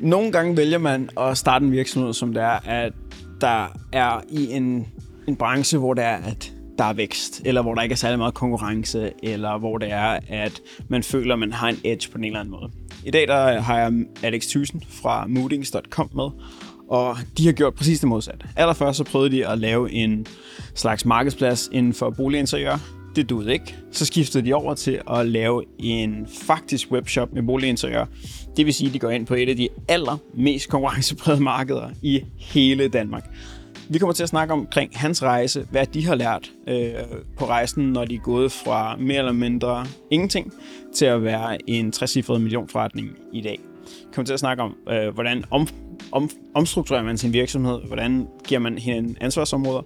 Nogle gange vælger man at starte en virksomhed, som det er, at der er i en, en branche, hvor det er, at der er vækst, eller hvor der ikke er særlig meget konkurrence, eller hvor det er, at man føler, at man har en edge på en eller anden måde. I dag der har jeg Alex Thyssen fra moodings.com med, og de har gjort præcis det modsatte. Allerførst så prøvede de at lave en slags markedsplads inden for boliginteriør. Det duede ikke. Så skiftede de over til at lave en faktisk webshop med boliginteriør. Det vil sige, at de går ind på et af de allermest konkurrenceprægede markeder i hele Danmark. Vi kommer til at snakke omkring hans rejse, hvad de har lært øh, på rejsen, når de er gået fra mere eller mindre ingenting til at være en 60 millionforretning i dag. Vi kommer til at snakke om, øh, hvordan om, om, omstrukturerer man sin virksomhed, hvordan giver man hinanden ansvarsområder,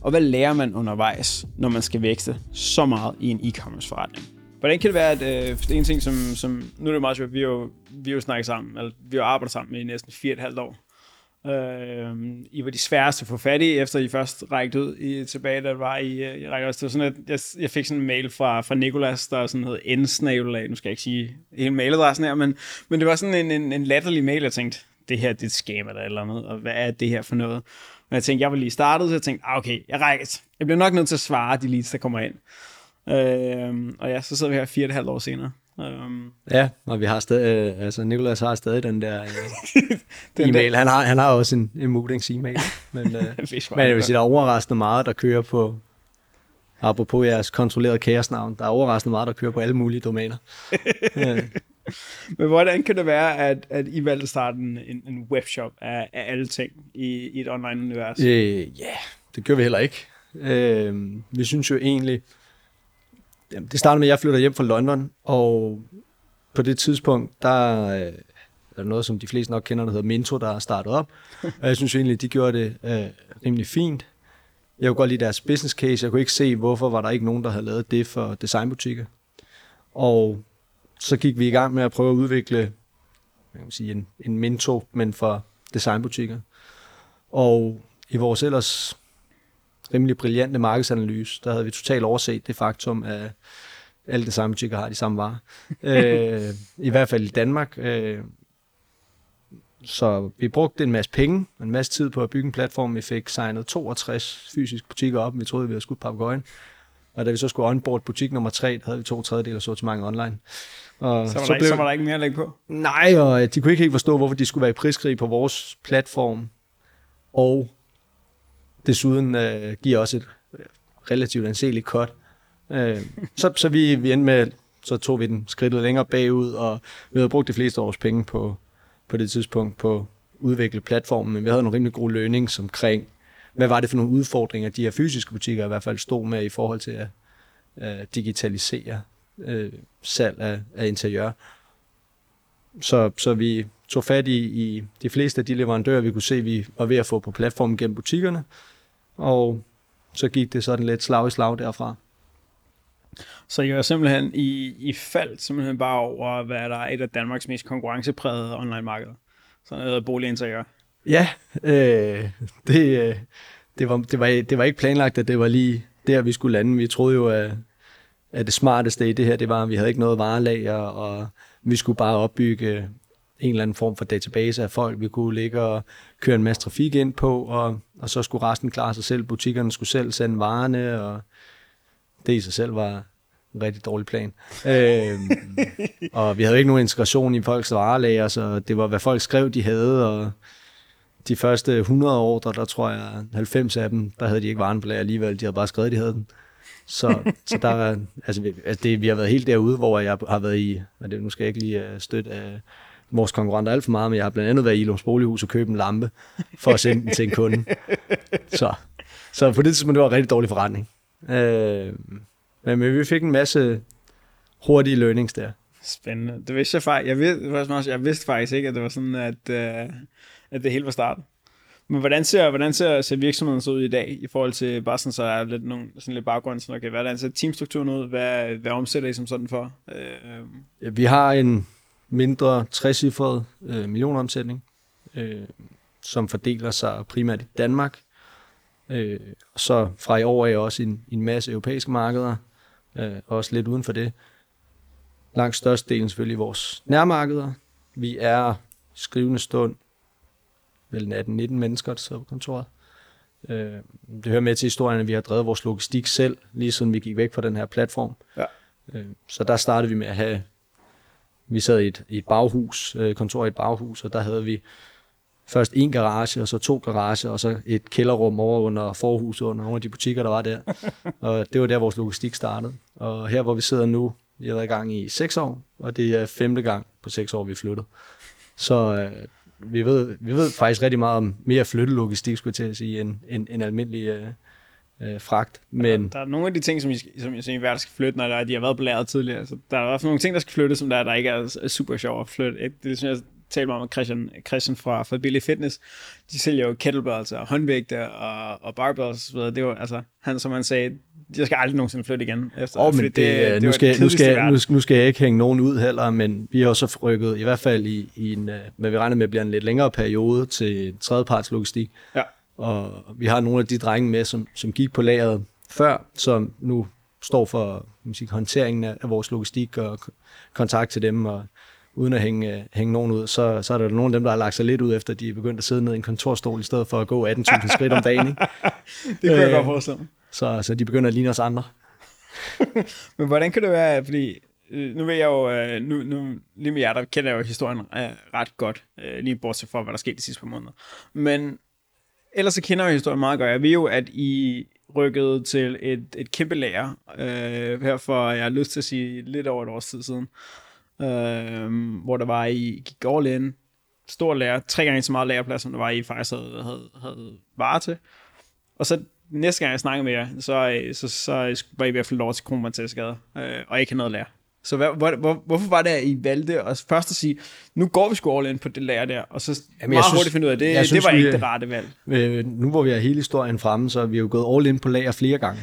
og hvad lærer man undervejs, når man skal vækste så meget i en e-commerce forretning. Hvordan kan det være, at øh, en ting, som, som nu er det meget sjovt, vi har jo, vi har jo snakket sammen, eller vi har arbejdet sammen i næsten 4,5 år. Øh, I var de sværeste at få fat i, efter I først rækte ud i, tilbage, da det var i, øh, i række. Det var sådan, at jeg, jeg fik sådan en mail fra, fra Nikolas, der sådan hed ensnabelag. Nu skal jeg ikke sige hele mailadressen her, men, men det var sådan en, en, en latterlig mail, jeg tænkte, det her, det skaber der eller andet, og hvad er det her for noget? Men jeg tænkte, jeg var lige startet, så jeg tænkte, ah, okay, jeg rækker. Jeg bliver nok nødt til at svare de leads, der kommer ind. Øh, og ja, så sidder vi her fire og et halvt år senere. Um, ja, og vi har stadig, øh, altså Nikolas har stadig den der øh, den e-mail. Han har, han har også en, en Moodings e-mail. Men, øh, men jeg vil sige, der er overraskende meget, der kører på, apropos jeres kontrollerede kaosnavn, der er overraskende meget, der kører på alle mulige domæner. ja. Men hvordan kan det være, at, at I valgte at starte en, en webshop af, af alle ting i, i et online-univers? Øh, ja, øh, yeah, det gør vi heller ikke. Øh, vi synes jo egentlig, Jamen, det startede med, at jeg flytter hjem fra London, og på det tidspunkt, der øh, er noget, som de fleste nok kender, der hedder Minto, der er startet op. Og jeg synes egentlig, de gjorde det øh, rimelig fint. Jeg kunne godt lide deres business case. Jeg kunne ikke se, hvorfor var der ikke nogen, der havde lavet det for designbutikker. Og så gik vi i gang med at prøve at udvikle jeg kan sige, en, en Minto, men for designbutikker. Og i vores ellers rimelig brillante markedsanalyse, der havde vi totalt overset det faktum, at alle det samme butikker har de samme varer. øh, I hvert fald i Danmark. Øh, så vi brugte en masse penge, en masse tid på at bygge en platform. Vi fik signet 62 fysiske butikker op. Vi troede, vi havde skudt papagøjen. Og da vi så skulle onboard butik nummer 3, der havde vi to tredjedel af sortimentet online. Og så, var så, der, blev, så var der ikke mere at lægge på? Nej, og de kunne ikke helt forstå, hvorfor de skulle være i priskrig på vores platform. Og desuden øh, giver også et relativt anseligt cut. Øh, så, så vi, vi endte med, så tog vi den skridtet længere bagud, og vi havde brugt de fleste års penge på, på det tidspunkt på at udvikle platformen, men vi havde nogle rimelig gode lønninger omkring, hvad var det for nogle udfordringer, de her fysiske butikker i hvert fald stod med i forhold til at øh, digitalisere øh, salg af, af interiør. Så, så vi tog fat i, i de fleste af de leverandører, vi kunne se, vi var ved at få på platformen gennem butikkerne, og så gik det sådan lidt slag i slag derfra. Så I var simpelthen i, i fald simpelthen bare over, hvad der er et af Danmarks mest konkurrenceprægede online-markeder. Sådan noget boliginteriør. Ja, øh, det, øh, det, var, det, var, det var ikke planlagt, at det var lige der, vi skulle lande. Vi troede jo, at, at det smarteste i det her, det var, at vi havde ikke noget varelager, og vi skulle bare opbygge en eller anden form for database af folk, vi kunne ligge og køre en masse trafik ind på, og, og så skulle resten klare sig selv. Butikkerne skulle selv sende varerne, og det i sig selv var en rigtig dårlig plan. øhm, og vi havde ikke nogen integration i folks varelager, så det var, hvad folk skrev, de havde, og de første 100 ordre, der tror jeg, 90 af dem, der havde de ikke varen på lager alligevel, de havde bare skrevet, de havde den. Så, så der, altså, vi, altså det, vi har været helt derude, hvor jeg har været i, og det, nu skal jeg ikke lige uh, støtte af vores konkurrenter alt for meget, men jeg har blandt andet været i Ilums Bolighus og købe en lampe for at sende den til en kunde. Så, så på det tidspunkt, det var en rigtig dårlig forretning. Øh, men vi fik en masse hurtige learnings der. Spændende. Det vidste jeg faktisk. Jeg vidste, jeg vidste faktisk ikke, at det var sådan, at, uh, at det hele var starten. Men hvordan ser, hvordan ser, ser virksomheden så ud i dag, i forhold til bare sådan, så er lidt, nogle, sådan lidt baggrund, sådan, okay, hvordan ser teamstrukturen ud, hvad, hvad omsætter I som sådan for? Uh, ja, vi har en, mindre 60 øh, millionomsætning, øh, som fordeler sig primært i Danmark. Øh, så fra i år jeg også en, en masse europæiske markeder, øh, også lidt uden for det. Langt størstedelen selvfølgelig i vores nærmarkeder. Vi er skrivende stund vel 18-19 mennesker, der sidder på kontoret. Øh, det hører med til historien, at vi har drevet vores logistik selv, lige siden vi gik væk fra den her platform. Ja. Øh, så der startede vi med at have, vi sad i et, i et baghus, øh, kontor i et baghus, og der havde vi først en garage, og så to garager, og så et kælderrum over under forhuset, under nogle af de butikker, der var der. og det var der, vores logistik startede. Og her, hvor vi sidder nu, vi har været i gang i seks år, og det er femte gang på seks år, vi er flyttet. Så øh, vi, ved, vi ved faktisk rigtig meget om mere flyttelogistik, skulle jeg til at sige, end, end, end almindelig øh, øh, fragt. Men, Der er nogle af de ting, som, I, som jeg synes, der skal flytte, når der, de har været på lageret tidligere. Så der er i hvert fald nogle ting, der skal flytte, som der, der ikke er, er super sjov at flytte. Det synes jeg talte meget med Christian, Christian fra, fra Billy Fitness. De sælger jo kettlebells og håndvægte og, og barbells videre. Det var, altså, han, som han sagde, jeg skal aldrig nogensinde flytte igen. Efter, Åh, men det, det, var nu, det skal, nu, kedeligste i skal, nu, skal- nu skal jeg ikke hænge nogen ud heller, men vi har så rykket, i hvert fald i, i en, øh, hvad vi regner med bliver en lidt længere periode til tredjeparts logistik. Ja. Og vi har nogle af de drenge med, som, som gik på lageret før, som nu står for kan sige, håndteringen af, af vores logistik og kontakt til dem, og uden at hænge, øh, hænge nogen ud, så, så er der nogle af dem, der har lagt sig lidt ud, efter de er begyndt at sidde ned i en kontorstol, i stedet for at gå 18.000 skridt om dagen. Ikke? Det kunne jeg Øh, godt forestille mig. Så, så de begynder at ligne os andre. Men hvordan kan det være, fordi øh, nu ved jeg jo, nu, nu, lige med jer, der kender jeg jo historien ret godt, lige bortset fra, hvad der skete de sidste par måneder. Men ellers så kender jeg historien meget godt. Jeg ved jo, at I rykkede til et, et kæmpe lager, øh, her for, jeg har lyst til at sige, lidt over et års tid siden, øh, hvor der var, I gik all in, stor lager, tre gange så meget lagerplads, som der var, I faktisk havde, havde, havde varer til. Og så næste gang jeg snakkede med jer, så, øh, så, så var I i hvert fald over til Kronprintessgade, øh, og ikke havde noget lærer. Så hvad, hvor, hvor, hvorfor var det, at I valgte at først at sige, nu går vi sgu all in på det lærer der, og så Jamen, meget synes- hurtigt finde ud af, det, det synes, var vi- ikke det rette valg. Øh, nu hvor vi har hele historien fremme, så er vi jo gået all in på lager flere gange.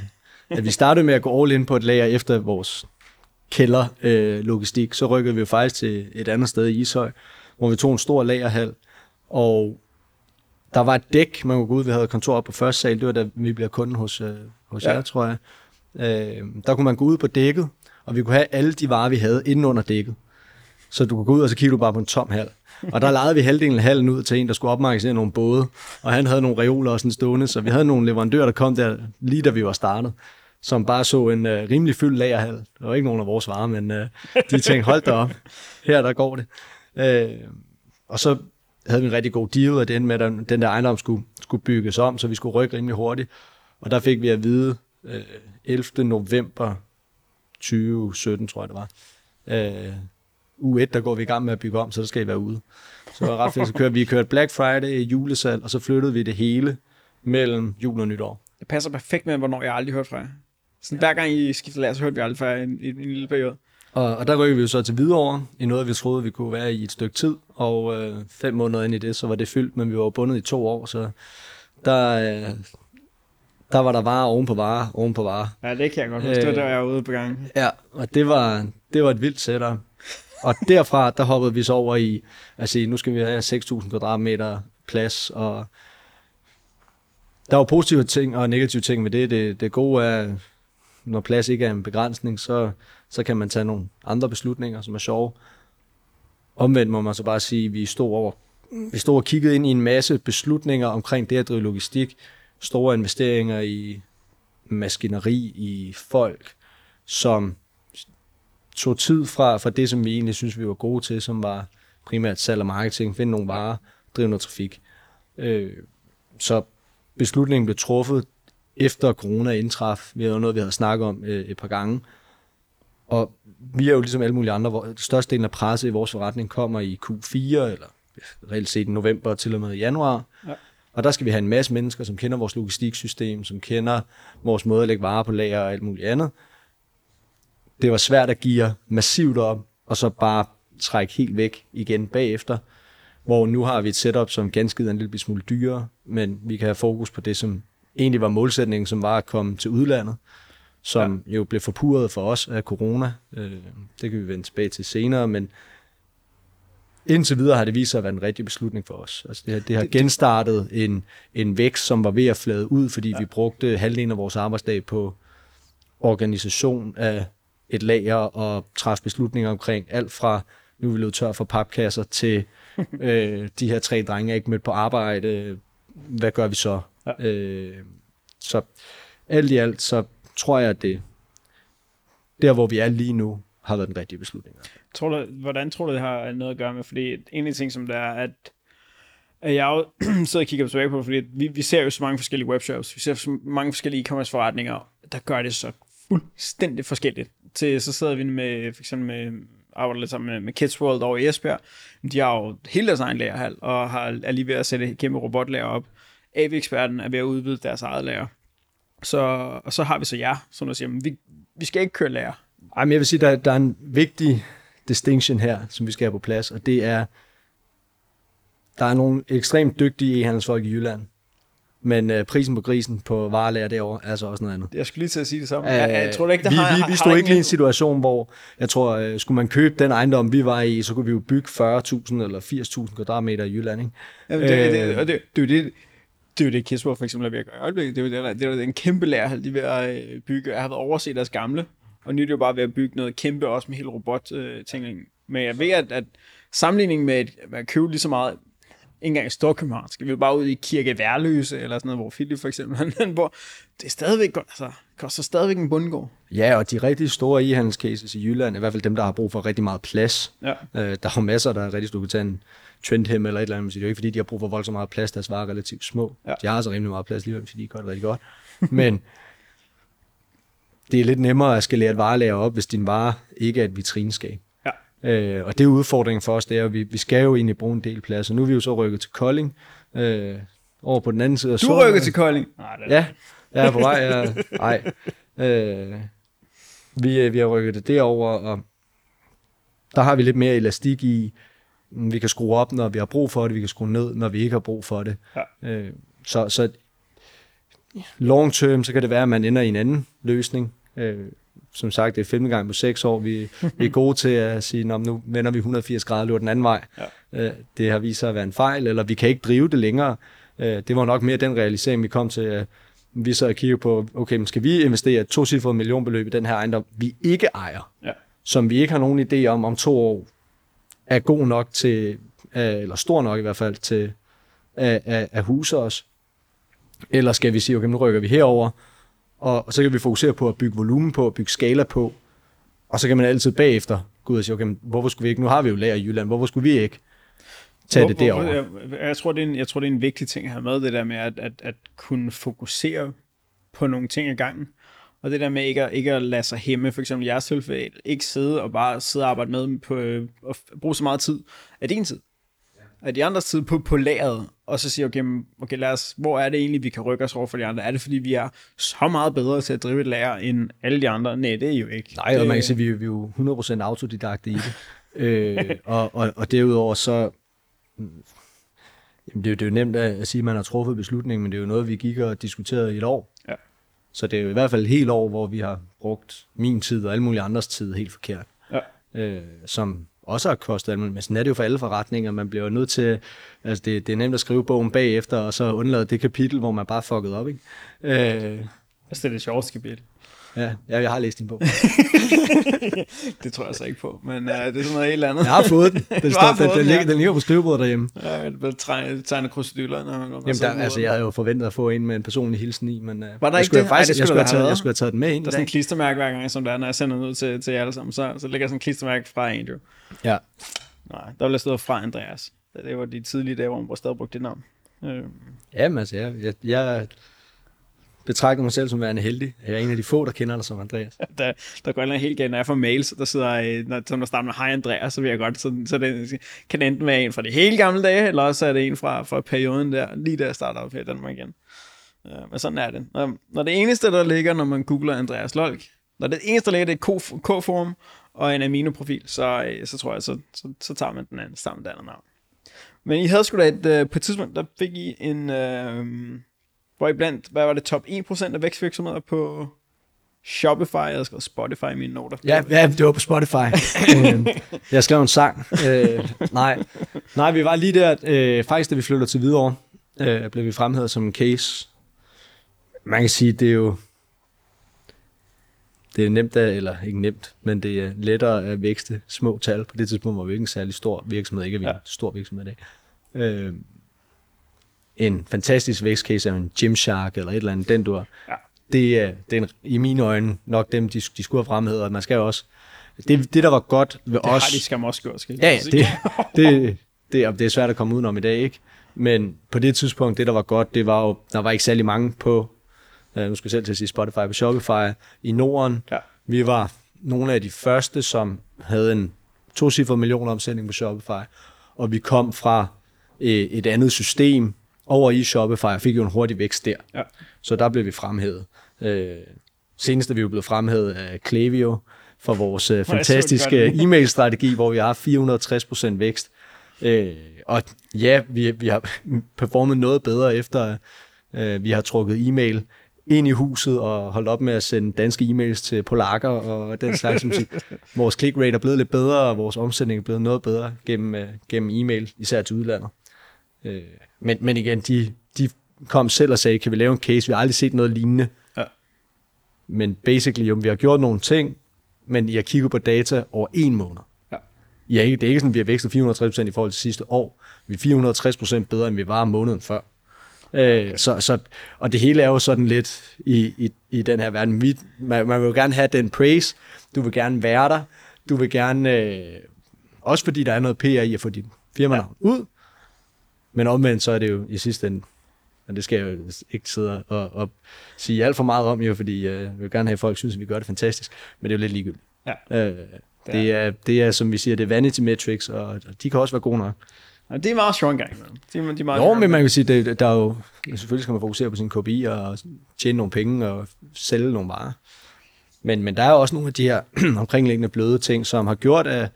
At vi startede med at gå all in på et lager efter vores kælder øh, logistik, så rykkede vi jo faktisk til et andet sted i Ishøj, hvor vi tog en stor lagerhal, og der var et dæk, man kunne gå ud, vi havde kontor på første sal, det var da vi blev kunde hos, øh, hos Ja. jer, tror jeg. Øh, der kunne man gå ud på dækket, og vi kunne have alle de varer, vi havde inde under dækket. Så du kunne gå ud, og så kigge du bare på en tom hal. Og der lejede vi halvdelen af halen ud til en, der skulle opmagasinere nogle både, og han havde nogle reoler og sådan stående, så vi havde nogle leverandører, der kom der lige da vi var startet, som bare så en øh, rimelig fyldt lagerhal. Det var ikke nogen af vores varer, men øh, de tænkte, hold da op, her der går det. Øh, og så havde vi en rigtig god deal, og det endte med, at den der ejendom skulle, skulle bygges om, så vi skulle rykke rimelig hurtigt. Og der fik vi at vide øh, 11. november 2017, tror jeg det var. Øh, uge 1, der går vi i gang med at bygge om, så der skal I være ude. Så var ret fedt. Så kørte vi kørte Black Friday, julesal, og så flyttede vi det hele mellem jul og nytår. Det passer perfekt med, hvornår jeg aldrig hørt fra jer. Sådan, hver gang I skifter lærer, så hørte vi aldrig fra jer i en, i en lille periode. Og, og der rykkede vi jo så til Hvidovre, i noget, vi troede, vi kunne være i et stykke tid. Og øh, fem måneder ind i det, så var det fyldt, men vi var bundet i to år, så der, øh, der var der varer oven på varer, oven på varer. Ja, det kan jeg godt huske. Var Øh. der, jeg var ude på gang. Ja, og det var, det var et vildt setup. Og derfra, der hoppede vi så over i, altså nu skal vi have 6.000 kvadratmeter plads, og der var positive ting og negative ting med det. Det, det gode er, når plads ikke er en begrænsning, så, så kan man tage nogle andre beslutninger, som er sjove. Omvendt må man så bare sige, at vi stod over vi stod og kiggede ind i en masse beslutninger omkring det at drive logistik, store investeringer i maskineri, i folk, som tog tid fra, fra det, som vi egentlig synes, vi var gode til, som var primært salg og marketing, finde nogle varer, drive noget trafik. Øh, så beslutningen blev truffet efter corona indtraf. Vi havde noget, vi havde snakket om øh, et par gange. Og vi er jo ligesom alle mulige andre, hvor størstedelen af presset i vores forretning kommer i Q4, eller reelt set i november til og med januar. Ja. Og der skal vi have en masse mennesker, som kender vores logistiksystem, som kender vores måde at lægge varer på lager og alt muligt andet. Det var svært at give massivt op, og så bare trække helt væk igen bagefter. Hvor nu har vi et setup, som ganske er en lille smule dyrere, men vi kan have fokus på det, som egentlig var målsætningen, som var at komme til udlandet, som ja. jo blev forpurret for os af corona. Øh, Det kan vi vende tilbage til senere, men indtil videre har det vist sig at være en rigtig beslutning for os. Altså det, har, det har genstartet en, en vækst, som var ved at flade ud, fordi ja. vi brugte halvdelen af vores arbejdsdag på organisation af et lager og træffe beslutninger omkring alt fra nu er vi løbet tør for papkasser, til øh, de her tre drenge er ikke mødt på arbejde, hvad gør vi så? Ja. Øh, så alt i alt, så tror jeg, at det der, hvor vi er lige nu, har været den rigtige beslutning. Tror du, hvordan tror du, det har noget at gøre med? Fordi en af de ting, som der er, at jeg jo sidder og kigger tilbage på, fordi vi, vi ser jo så mange forskellige webshops, vi ser så mange forskellige e-commerce forretninger, der gør det så fuldstændig forskelligt. Til, så sidder vi med, for eksempel med, arbejder lidt sammen med, med Kids World over i Esbjerg. De har jo hele deres egen lagerhal, og har, er lige ved at sætte et kæmpe robotlager op. AV-eksperten er ved at udvide deres eget lager. Så, og så har vi så jer, som der siger, vi, vi skal ikke køre lager. Ej, men jeg vil sige, der, der er en vigtig distinction her, som vi skal have på plads, og det er, der er nogle ekstremt dygtige e-handelsfolk i Jylland, men øh, prisen på grisen på varelager derovre er så også noget andet. Jeg skulle lige til at sige det samme. Æh, jeg, jeg tror ikke, der vi, har, vi, vi stod har ikke lige i en situation, hvor jeg tror, øh, skulle man købe den ejendom, vi var i, så kunne vi jo bygge 40.000 eller 80.000 kvadratmeter i Jylland. Ikke? Jamen, det, Æh, det, øh, og det, det, det, det er jo det, Kisborg for eksempel er ved at gøre i øjeblikket. Det er jo det, det er en kæmpe lager, de er ved at øh, bygge. Jeg har været overset deres gamle og nu er det jo bare ved at bygge noget kæmpe, også med hele robot-ting. Øh, Men jeg ved, at, at sammenligningen med at, at købe lige så meget, ikke engang i Storkøbenhavn, skal vi jo bare ud i Kirke Værløse, eller sådan noget, hvor Philip for eksempel, han bor. Det er stadigvæk godt, altså, koster stadigvæk en bundgård. Ja, og de rigtig store e-handelscases i Jylland, i hvert fald dem, der har brug for rigtig meget plads. Ja. Øh, der er masser, der er rigtig store, tage en Trendham eller et eller andet, det er jo ikke fordi, de har brug for voldsomt meget plads, deres varer er relativt små. Ja. De har altså rimelig meget plads alligevel, fordi de gør det rigtig godt. Men det er lidt nemmere at skalere et varelager op, hvis din vare ikke er et vitrineskab. Ja. Øh, og det er udfordringen for os, det er, at vi, vi skal jo egentlig bruge en del plads, og nu er vi jo så rykket til Kolding, øh, over på den anden side af Du rykker til Kolding? Nej, det er ja, jeg er på vej. Jeg, nej. Øh, vi, øh, vi har rykket det derover, og der har vi lidt mere elastik i, vi kan skrue op, når vi har brug for det, vi kan skrue ned, når vi ikke har brug for det. Ja. Øh, så, så long term, så kan det være, at man ender i en anden løsning. Øh, som sagt, det er femte gang på seks år. Vi, vi er gode til at sige, nu vender vi 180 grader, løber den anden vej. Ja. Øh, det har vist sig at være en fejl, eller vi kan ikke drive det længere. Øh, det var nok mere den realisering, vi kom til. Øh, vi så og på, okay, men skal vi investere et to millionbeløb i den her ejendom, vi ikke ejer, Ja. som vi ikke har nogen idé om om to år, er god nok til, øh, eller stor nok i hvert fald, til at, at, at huse os. Eller skal vi sige, okay, nu rykker vi herover, og, og så kan vi fokusere på at bygge volumen på, at bygge skala på, og så kan man altid bagefter gå ud og sige, okay, men hvorfor skulle vi ikke, nu har vi jo lager i Jylland, hvorfor skulle vi ikke tage det derover? Jeg, jeg, tror, det er en, jeg tror, det er en vigtig ting at have med, det der med at, at, at kunne fokusere på nogle ting ad gangen. Og det der med ikke at, ikke at lade sig hæmme, for eksempel jeres tilfælde, ikke sidde og bare sidde og arbejde med på, øh, og bruge så meget tid af din tid, af de andres tid på, på lageret, og så sige, okay, okay lad os, hvor er det egentlig, vi kan rykke os over for de andre? Er det, fordi vi er så meget bedre til at drive et lager end alle de andre? Nej, det er jo ikke. Nej, og man kan sige, vi, vi er jo 100% autodidakte i det. øh, og, og, og derudover så, jamen det, er jo, det er jo nemt at sige, at man har truffet beslutningen, men det er jo noget, vi gik og diskuterede i et år. Ja. Så det er jo i hvert fald et helt år, hvor vi har brugt min tid og alle mulige andres tid helt forkert. Ja. Øh, som også har kostet alt muligt. Men sådan er det jo for alle forretninger. Man bliver jo nødt til, altså det, det er nemt at skrive bogen bagefter, og så undlade det kapitel, hvor man bare fucket op, ikke? Øh, Altså, det er det sjoveste kapitel ja, ja, jeg har læst din bog. Det tror jeg så ikke på, men uh, det er sådan noget helt andet. Jeg har fået den. Den, står, den, den, den, ligger, den ligger på skrivebordet derhjemme. Ja, det bliver tegne, tegne krusedyller. Når man Jamen, der, altså, jeg havde jo forventet at få en med en personlig hilsen i, men uh, Var der jeg skulle det? faktisk, Ej, det skulle jeg, skulle have taget, jeg skulle have taget den med ind Der er sådan en klistermærke hver gang, som der er, når jeg sender den ud til, til jer alle sammen. Så, så ligger sådan en klistermærke fra Andrew. Ja. Nej, der vil stå fra Andreas. Det var de tidlige dage, hvor man stadig brugte det navn. Øh, Jamen, altså, jeg, jeg, jeg betragter mig selv som værende heldig. Jeg er en af de få, der kender dig som Andreas. der, der går en helt galt, når jeg får mails, der sidder, øh, når, som der starter med, hej Andreas, så vil jeg godt, så, så det kan det enten være en fra de hele gamle dage, eller også er det en fra, fra perioden der, lige da jeg starter op her i Danmark igen. Ja, men sådan er det. Når, når det eneste, der ligger, når man googler Andreas Lolk, når det eneste, der ligger, det er K-form og en aminoprofil, så, øh, så tror jeg, så, så, så tager man den anden, sammen med det andet navn. Men I havde sgu da et, øh, på et tidspunkt, der fik I en, øh, hvor I blandt, hvad var det, top 1% af vækstvirksomheder på Shopify, jeg havde skrevet Spotify i mine noter. Ja, ja det var på Spotify. Øh, jeg skrev en sang. Øh, nej. nej, vi var lige der, øh, faktisk da vi flytter til Hvidovre, øh, blev vi fremhævet som en case. Man kan sige, det er jo... det er nemt, at, eller ikke nemt, men det er lettere at vækste små tal. På det tidspunkt var vi ikke en særlig stor virksomhed, ikke at vi er en stor virksomhed i dag. Øh, en fantastisk vækstcase er en Gymshark eller et eller andet, den du har. Ja. Det er, det er en, i mine øjne nok dem, de, de skulle have fremhævet, og man skal jo også... Det, det der var godt ved Det os... har de skam også gjort, skal Ja, ja, det, det, det, det er svært at komme udenom i dag, ikke? Men på det tidspunkt, det der var godt, det var jo, der var ikke særlig mange på, uh, nu skal jeg selv til at sige Spotify, på Shopify i Norden. Ja. Vi var nogle af de første, som havde en tocifret millioner omsætning på Shopify, og vi kom fra øh, et andet system over i Shopify, og fik jo en hurtig vækst der. Ja. Så der blev vi fremhævet. Øh, senest er vi jo blevet fremhævet af Klaviyo for vores øh, fantastiske e-mail-strategi, hvor vi har 460% vækst. Øh, og ja, vi, vi har performet noget bedre efter, øh, vi har trukket e-mail ind i huset og holdt op med at sende danske e-mails til polakker og den slags. som siger. Vores click rate er blevet lidt bedre, og vores omsætning er blevet noget bedre gennem, øh, gennem e-mail, især til udlandet. Øh, men, men igen, de, de kom selv og sagde, kan vi lave en case? Vi har aldrig set noget lignende. Ja. Men basically, jo, vi har gjort nogle ting, men I har kigget på data over en måned. Ja. I er ikke, det er ikke sådan, at vi har vækstet 460% i forhold til sidste år. Vi er 460% bedre, end vi var måneden før. Øh, så, så, og det hele er jo sådan lidt i, i, i den her verden. Vi, man, man vil jo gerne have den praise. Du vil gerne være der. Du vil gerne... Øh, også fordi der er noget PR i at få dit firmanavn ja. ud. Men omvendt så er det jo i sidste ende og det skal jeg jo ikke sidde og, og sige alt for meget om, jo, fordi øh, jeg vil gerne have, at folk synes, at vi gør det fantastisk, men det er jo lidt ligegyldigt. Ja. Øh, det, er, det er, som vi siger, det er vanity metrics, og og de kan også være gode nok. Ja, det er meget sjovt engang. De, de meget sjove men man kan sige, det, der er jo, selvfølgelig skal man fokusere på sin KPI og tjene nogle penge og sælge nogle varer. Men, men der er også nogle af de her omkringliggende bløde ting, som har gjort, at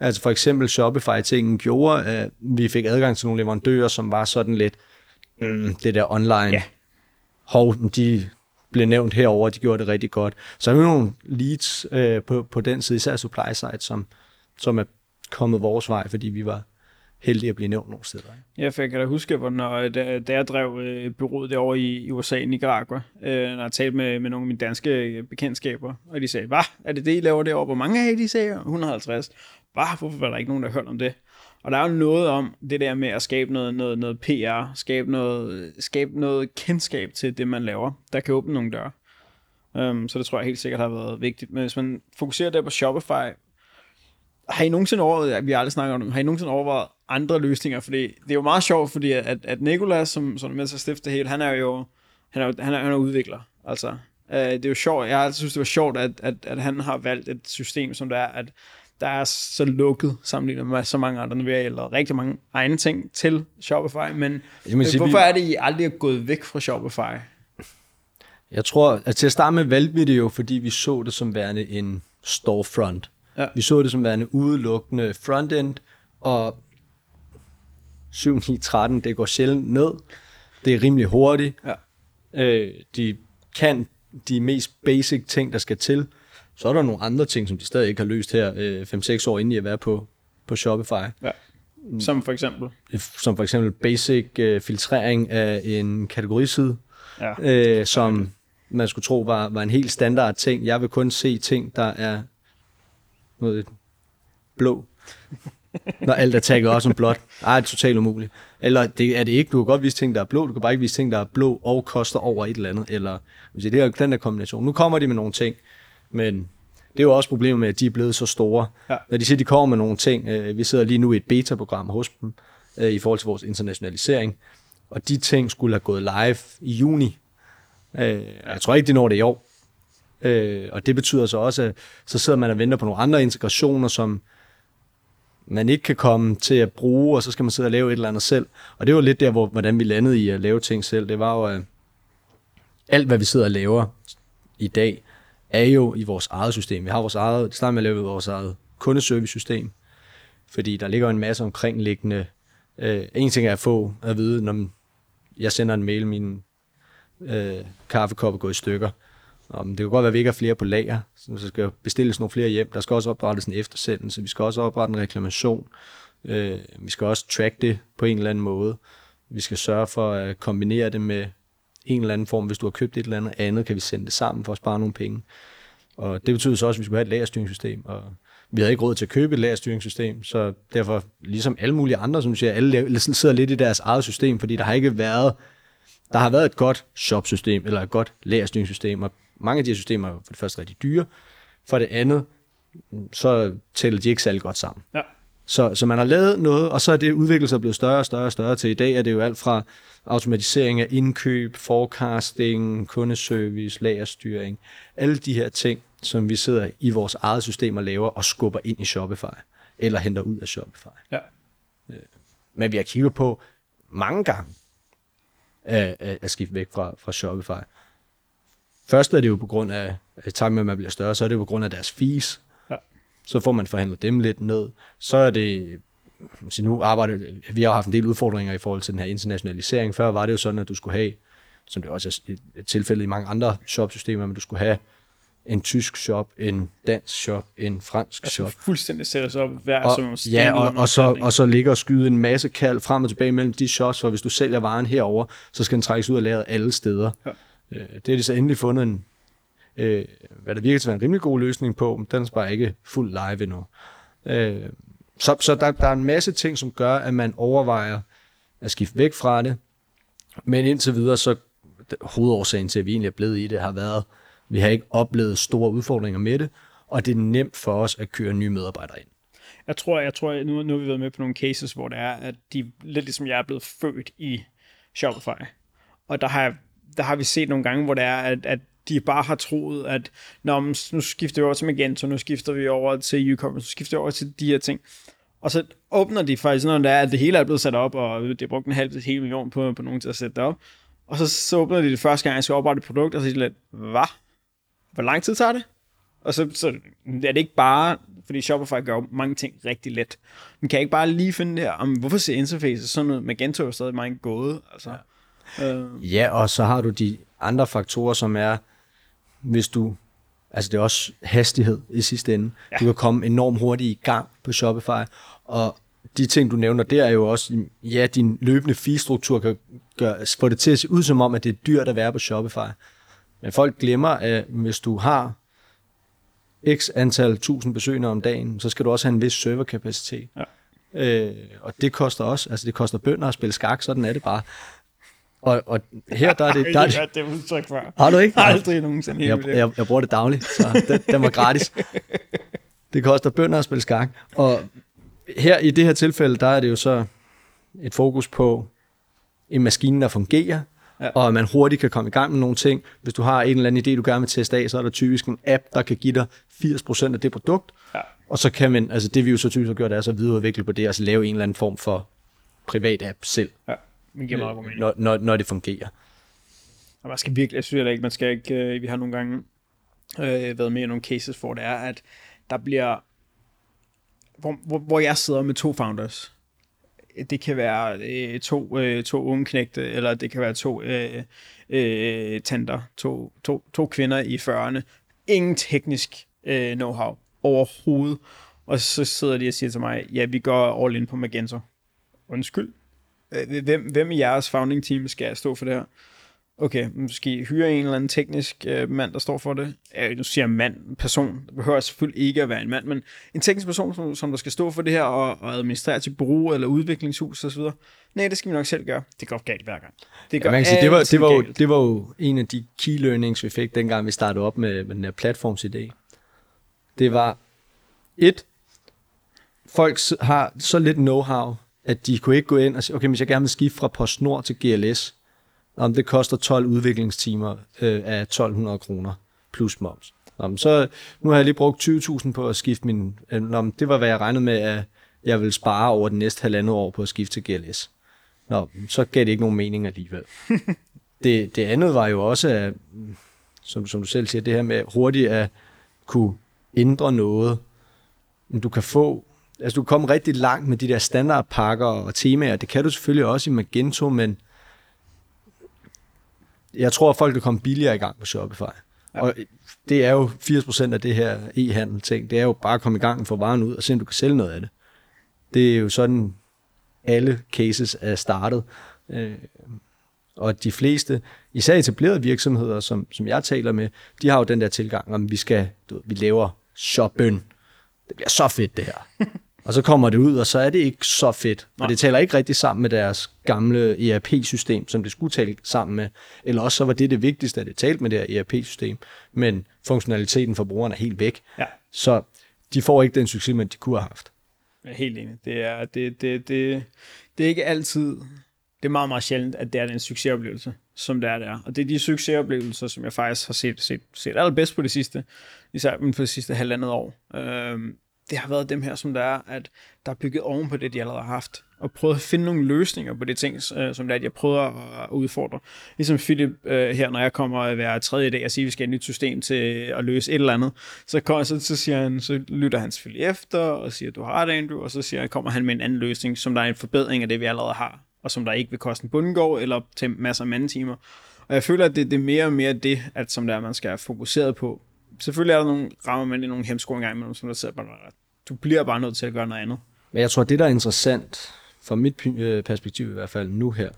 altså for eksempel Shopify-tingen gjorde, at vi fik adgang til nogle leverandører, som var sådan lidt mm, det der online. Ja. Hov, de blev nævnt herover, de gjorde det rigtig godt. Så er der nogle leads øh, på, på den side, især supply side, som, som er kommet vores vej, fordi vi var heldige at blive nævnt nogle steder. ikke? Ja, for jeg kan da huske, hvor når, da, da jeg drev øh, byrådet derovre i, i USA, Nicaragua, øh, når jeg talte med, med nogle af mine danske øh, bekendtskaber, og de sagde, hvad, er det det, I laver derovre? Hvor mange af I, de sagde? 150. Bah, hvorfor var der ikke nogen, der hørte om det? Og der er jo noget om det der med at skabe noget, noget, noget PR, skabe noget, skabe noget kendskab til det, man laver, der kan åbne nogle døre. Um, så det tror jeg helt sikkert har været vigtigt. Men hvis man fokuserer der på Shopify, har I nogensinde overvejet, vi har aldrig snakket om det, har I nogensinde overvejet andre løsninger? Fordi det er jo meget sjovt, fordi at, at Nicolas, som, som er med til at stifte det hele, han er jo, han er, han er, han er udvikler. Altså, øh, det er jo sjovt, jeg har altid synes, det var sjovt, at, at, at han har valgt et system, som der er, at der er så lukket sammenlignet med så mange andre. Nu jeg lavet rigtig mange egne ting til Shopify, men sige, hvorfor vi- er det, I aldrig er gået væk fra Shopify? Jeg tror, at til at starte med valgte vi det jo, fordi vi så det som værende en storefront. Ja. Vi så det som værende udelukkende frontend, og 7, 9, 13, det går sjældent ned. Det er rimelig hurtigt. Ja. Øh, de kan de mest basic ting, der skal til. Så er der nogle andre ting, som de stadig ikke har løst her øh, 5-6 år inden i at være på, på Shopify. Ja. Som for eksempel. Som for eksempel basic øh, filtrering af en kategoriside Ja. øh, som man skulle tro var, var en helt standard ting. Jeg vil kun se ting, der er noget blå. Når alt er tagget også som blåt. Ej, det er totalt umuligt. Eller det er det ikke. Du kan godt vise ting, der er blå. Du kan bare ikke vise ting, der er blå og koster over et eller andet. Eller hvis det er den der kombination. Nu kommer de med nogle ting, men det er jo også problemet med, at de er blevet så store. Ja. Når de siger, at de kommer med nogle ting. Øh, vi sidder lige nu i et beta-program hos dem, øh, i forhold til vores internationalisering. Og de ting skulle have gået live i juni. Øh, jeg tror ikke, de når det i år. Øh, og det betyder så også, at så sidder man og venter på nogle andre integrationer, som man ikke kan komme til at bruge, og så skal man sidde og lave et eller andet selv. Og det var lidt der, hvor, hvordan vi landede i at lave ting selv. Det var jo, at alt hvad vi sidder og laver i dag, er jo i vores eget system. Vi har vores eget, det starter med at lave vores eget kundeservice-system, fordi der ligger en masse omkringliggende. Øh, en ting er at få at vide, når jeg sender en mail, min øh, kaffekop er gået i stykker. Om det kan godt være, at vi ikke har flere på lager, så der skal bestilles nogle flere hjem. Der skal også oprettes en eftersendelse. Vi skal også oprette en reklamation. Øh, vi skal også track det på en eller anden måde. Vi skal sørge for at kombinere det med en eller anden form. Hvis du har købt et eller andet andet, kan vi sende det sammen for at spare nogle penge. Og det betyder så også, at vi skulle have et lagerstyringssystem, og vi havde ikke råd til at købe et lagerstyringssystem, så derfor, ligesom alle mulige andre, som siger, alle sidder lidt i deres eget system, fordi der har ikke været, der har været et godt shopsystem, eller et godt lagerstyringssystem, og mange af de her systemer er for det første rigtig dyre, for det andet, så tæller de ikke særlig godt sammen. Ja. Så, så man har lavet noget, og så er det udviklet sig blevet større og større og større til i dag er det jo alt fra automatisering af indkøb, forecasting, kundeservice, lagerstyring, alle de her ting, som vi sidder i vores eget system og laver og skubber ind i Shopify, eller henter ud af Shopify. Ja. Men vi har kigget på mange gange at, at, skifte væk fra, fra Shopify. Først er det jo på grund af, takt med, at man bliver større, så er det jo på grund af deres fees. Så får man forhandlet dem lidt ned. Så er det, så nu arbejder, vi har haft en del udfordringer i forhold til den her internationalisering. Før var det jo sådan, at du skulle have, som det også er et tilfælde i mange andre shopsystemer, men du skulle have en tysk shop, en dansk shop, en fransk Altså shop. fuldstændig sættes op hver Og, som ja, og, og, så, og så ligger og skyde en masse kald frem og tilbage mellem de shops, for hvis du sælger varen herover, så skal den trækkes ud af lageret alle steder. Ja. Øh, Det har de så endelig fundet en, øh, hvad der virker til at være en rimelig god løsning på, men den er bare ikke fuld live endnu. Øh, så så der, der er en masse ting, som gør, at man overvejer at skifte væk fra det, men indtil videre, så hovedårsagen til, at vi egentlig er blevet i det, har været, vi har ikke oplevet store udfordringer med det, og det er nemt for os at køre nye medarbejdere ind. Jeg tror, jeg tror nu, nu har vi været med på nogle cases, hvor det er, at de, lidt ligesom jeg er blevet født i Shopify. Og der har, der har vi set nogle gange, hvor det er, at, at de bare har troet, at Nå, men nu skifter vi over til Magento, nu skifter vi over til UCommerce, nu skifter vi over til de her ting. Og så åbner de faktisk, når det er, at det hele er blevet sat op, og det har brugt en halv til hele million på, på nogen til at sætte det op. Og så, så åbner de det første gang, jeg skal oprette et produkt, og så siger de lidt, hvad? Hvor lang tid tager det? Og så, så er det ikke bare, fordi Shopify gør mange ting rigtig let. Man kan ikke bare lige finde det her, om hvorfor ser interface sådan noget, Magento er stadig meget gået, altså. Ja. Øh, Ja, og så har du de andre faktorer, som er, hvis du, altså det er også hastighed i sidste ende. Ja. Du kan komme enormt hurtigt i gang på Shopify, og de ting, du nævner, det er jo også, ja, din løbende fee-struktur kan gøre, få det til at se ud som om, at det er dyrt at være på Shopify. Men folk glemmer, at hvis du har x antal tusind besøgende om dagen, så skal du også have en vis serverkapacitet. Ja. Øh, og det koster også, altså det koster bønder at spille skak, sådan er det bare. Og, og her der er det, der er det, jeg har det udtryk før. har du ikke? Aldrig nogensinde Jeg, liv. jeg, jeg bruger det dagligt, så den, den var gratis. Det koster bønder at spille skak. Og her i det her tilfælde, der er det jo så et fokus på en maskine, der fungerer, Ja. ja. og at man hurtigt kan komme i gang med nogle ting. Hvis du har en eller anden idé, du gerne vil teste af, så er der typisk en app, der kan give dig 80% af det produkt. Ja. Og så kan man, altså det vi jo så typisk har gjort, er så videreudvikle på det, altså lave en eller anden form for privat app selv, Ja, det giver meget god mening. når, når, når det fungerer. Og man skal virkelig, jeg synes ikke, man skal ikke, øh, vi har nogle gange øh, været med i nogle cases, hvor det er, at der bliver, hvor, hvor, hvor jeg sidder med to founders. Det kan være øh, to, øh, to unge knægte, eller det kan være to øh, øh, tanter, to, to, to kvinder i 40'erne. Ingen teknisk øh, know-how overhovedet. Og så sidder de og siger til mig, ja, vi går all in på Magento. Undskyld. Øh, Hvem, hvem i jeres founding team skal stå for det her? Okay, måske hyre en eller anden teknisk øh, mand, der står for det. Øh, nu siger jeg mand, person. Det behøver selvfølgelig ikke at være en mand, men en teknisk person, som, som der skal stå for det her og, og administrere til bureau eller udviklingshus osv. Nej, det skal vi nok selv gøre. Det går galt hver gang. Det Ja, man kan sige, det, var, det, var jo, det var jo en af de key learnings, vi fik, dengang vi startede op med, med den her platformsidé. Det var, et, folk har så lidt know-how, at de kunne ikke gå ind og sige, okay, hvis jeg gerne vil skifte fra PostNord til GLS, om det koster 12 udviklingstimer øh, af 1200 kroner plus moms. Nå, så nu har jeg lige brugt 20.000 på at skifte min... Øh, nå, det var, hvad jeg regnede med, at jeg vil spare over den næste halvandet år på at skifte til GLS. Nå, så gav det ikke nogen mening alligevel. det, det andet var jo også, at, som, som du selv siger, det her med hurtigt at kunne ændre noget. Men Du kan få, altså du komme rigtig langt med de der standardpakker og temaer. Det kan du selvfølgelig også i Magento, men jeg tror, at folk kan komme billigere i gang på Shopify. Ja. Og det er jo 80% af det her e-handel ting. Det er jo bare at komme i gang og få varen ud og se, om du kan sælge noget af det. Det er jo sådan, alle cases er startet. Øh, Og de fleste, især etablerede virksomheder, som, som jeg taler med, de har jo den der tilgang, om vi skal, du vi laver shoppen. Det bliver så fedt det her. og så kommer det ud, og så er det ikke så fedt. Og det taler ikke rigtig sammen med deres gamle ERP-system, som det skulle tale sammen med. Eller også så var det det vigtigste, at det talte med det her ERP-system. Men funktionaliteten for brugeren er helt væk. Ja. Så de får ikke den succes, man de kunne have haft. Jeg er helt enig. Det er, det, det, det, det er ikke altid, det er meget, meget sjældent, at det er en succesoplevelse, som det er der. Og det er de succesoplevelser, som jeg faktisk har set, set, set allerbedst på det sidste, især på det sidste halvandet år. Øhm, det har været dem her, som der er, at der er bygget oven på det, de allerede har haft, og prøvet at finde nogle løsninger på de ting, øh, som der er, de har prøvet at udfordre. Ligesom Philip øh, her, når jeg kommer hver tredje dag og siger, at vi skal have et nyt system til at løse et eller andet, så, kommer, så, så, siger han, så lytter han selvfølgelig efter, og siger, du har det, Andrew, og så siger, kommer han med en anden løsning, som der er en forbedring af det, vi allerede har, og som der ikke vil koste en bundgård eller tage masser af mandetimer. Og jeg føler, at det, det er mere og mere det, at som der man skal have fokuseret på. Selvfølgelig er der nogle rammer, det er nogle hemsko engang imellem, som der sidder bare, du bliver bare nødt til at gøre noget andet. Men jeg tror, det der er interessant, fra mit øh, perspektiv i hvert fald nu her,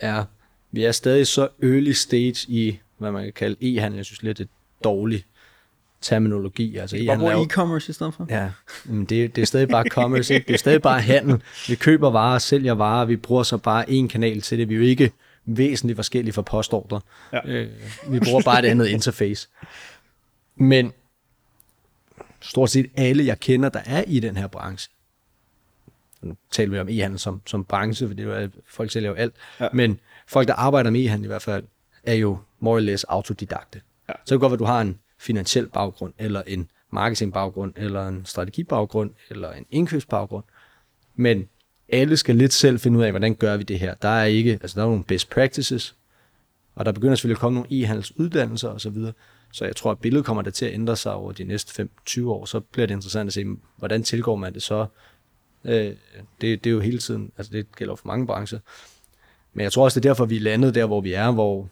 er, vi er stadig så early stage i, hvad man kan kalde e-handel. Jeg synes lidt, det er dårlig terminologi. Altså, e bare bruge e-commerce i stedet for? Ja, men det, det er stadig bare commerce, ikke? det er stadig bare handel. Vi køber varer, sælger varer, vi bruger så bare én kanal til det. Vi er jo ikke væsentligt forskellige fra postordre. Ja. Øh, vi bruger bare et andet interface. Men stort set alle, jeg kender, der er i den her branche, nu taler vi om e-handel som, som branche, for det er folk sælger jo alt, ja. men folk, der arbejder med e-handel i hvert fald, er jo more or less autodidakte. Ja. Så det kan godt være, du har en finansiel baggrund, eller en marketingbaggrund, eller en strategibaggrund, eller en indkøbsbaggrund, men alle skal lidt selv finde ud af, hvordan gør vi det her. Der er ikke, altså der er nogle best practices, og der begynder selvfølgelig at komme nogle e-handelsuddannelser osv., så jeg tror, at billedet kommer der til at ændre sig over de næste 5-20 år. Så bliver det interessant at se, hvordan tilgår man det så. Øh, det, det er jo hele tiden, altså det gælder for mange brancher. Men jeg tror også, det er derfor, vi er landet der, hvor vi er, hvor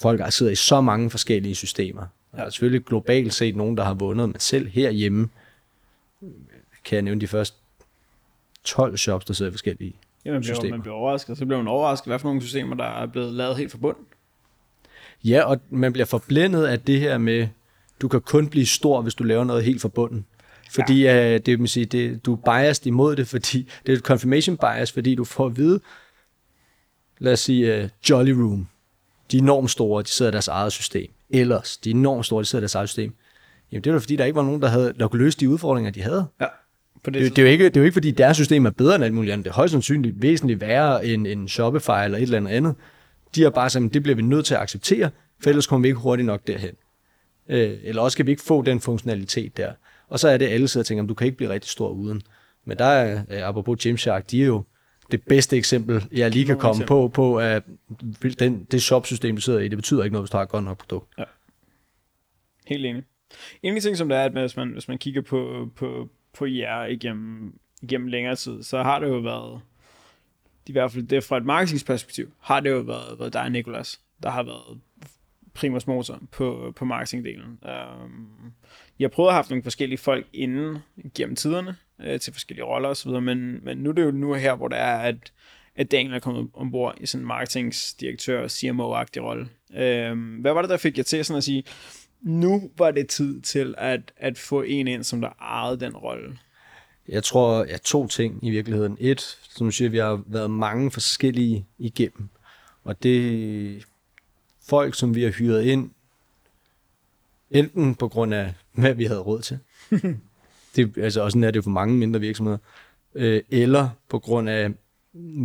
folk sidder i så mange forskellige systemer. Der er selvfølgelig globalt set nogen, der har vundet, men selv herhjemme kan jeg nævne de første 12 shops, der sidder i forskellige ja, man bliver, systemer. man bliver overrasket. Så bliver man overrasket, hvad for nogle systemer, der er blevet lavet helt forbundet. Ja, og man bliver forblændet af det her med, du kan kun blive stor, hvis du laver noget helt forbundet. Fordi ja. uh, det vil sige, det, du er biased imod det, fordi det er et confirmation bias, fordi du får at vide, lad os sige, uh, Jolly Room, de er enormt store, de sidder i deres eget system. Ellers, de er enormt store, de sidder i deres eget system. Jamen det er jo fordi, der ikke var nogen, der, havde, der kunne løse de udfordringer, de havde. Ja. På det, det, det, er jo ikke, det er jo ikke, fordi deres system er bedre end alt muligt andet. Det er højst sandsynligt væsentligt værre end, end Shopify eller et eller andet andet. De har bare sagt, det bliver vi nødt til at acceptere, for ellers kommer vi ikke hurtigt nok derhen. Øh, eller også kan vi ikke få den funktionalitet der. Og så er det, alle sidder og tænker, du kan ikke blive rigtig stor uden. Men der er, øh, apropos Gymshark, de er jo det bedste eksempel, jeg lige kan komme på, på at den, det shopsystem, du sidder i, det betyder ikke noget, hvis du har et godt nok produkt. Ja. Helt enig. En af ting, som det er, at hvis man, hvis man kigger på, på, på jer igennem, igennem længere tid, så har det jo været, i hvert fald det fra et marketingsperspektiv, har det jo været, været dig, Nikolas, der har været primus motor på, på marketingdelen. Um, jeg har prøvet at have nogle forskellige folk inden gennem tiderne øh, til forskellige roller osv., men, men nu er det jo nu her, hvor det er, at, at Daniel er kommet ombord i sådan en marketingsdirektør, CMO-agtig rolle. Um, hvad var det, der fik jer til sådan at sige, nu var det tid til at, at få en ind, som der ejede den rolle? Jeg tror, ja, to ting i virkeligheden. Et, som du siger, vi har været mange forskellige igennem. Og det folk, som vi har hyret ind, enten på grund af, hvad vi havde råd til. det, altså, og sådan er det jo for mange mindre virksomheder. Øh, eller på grund af,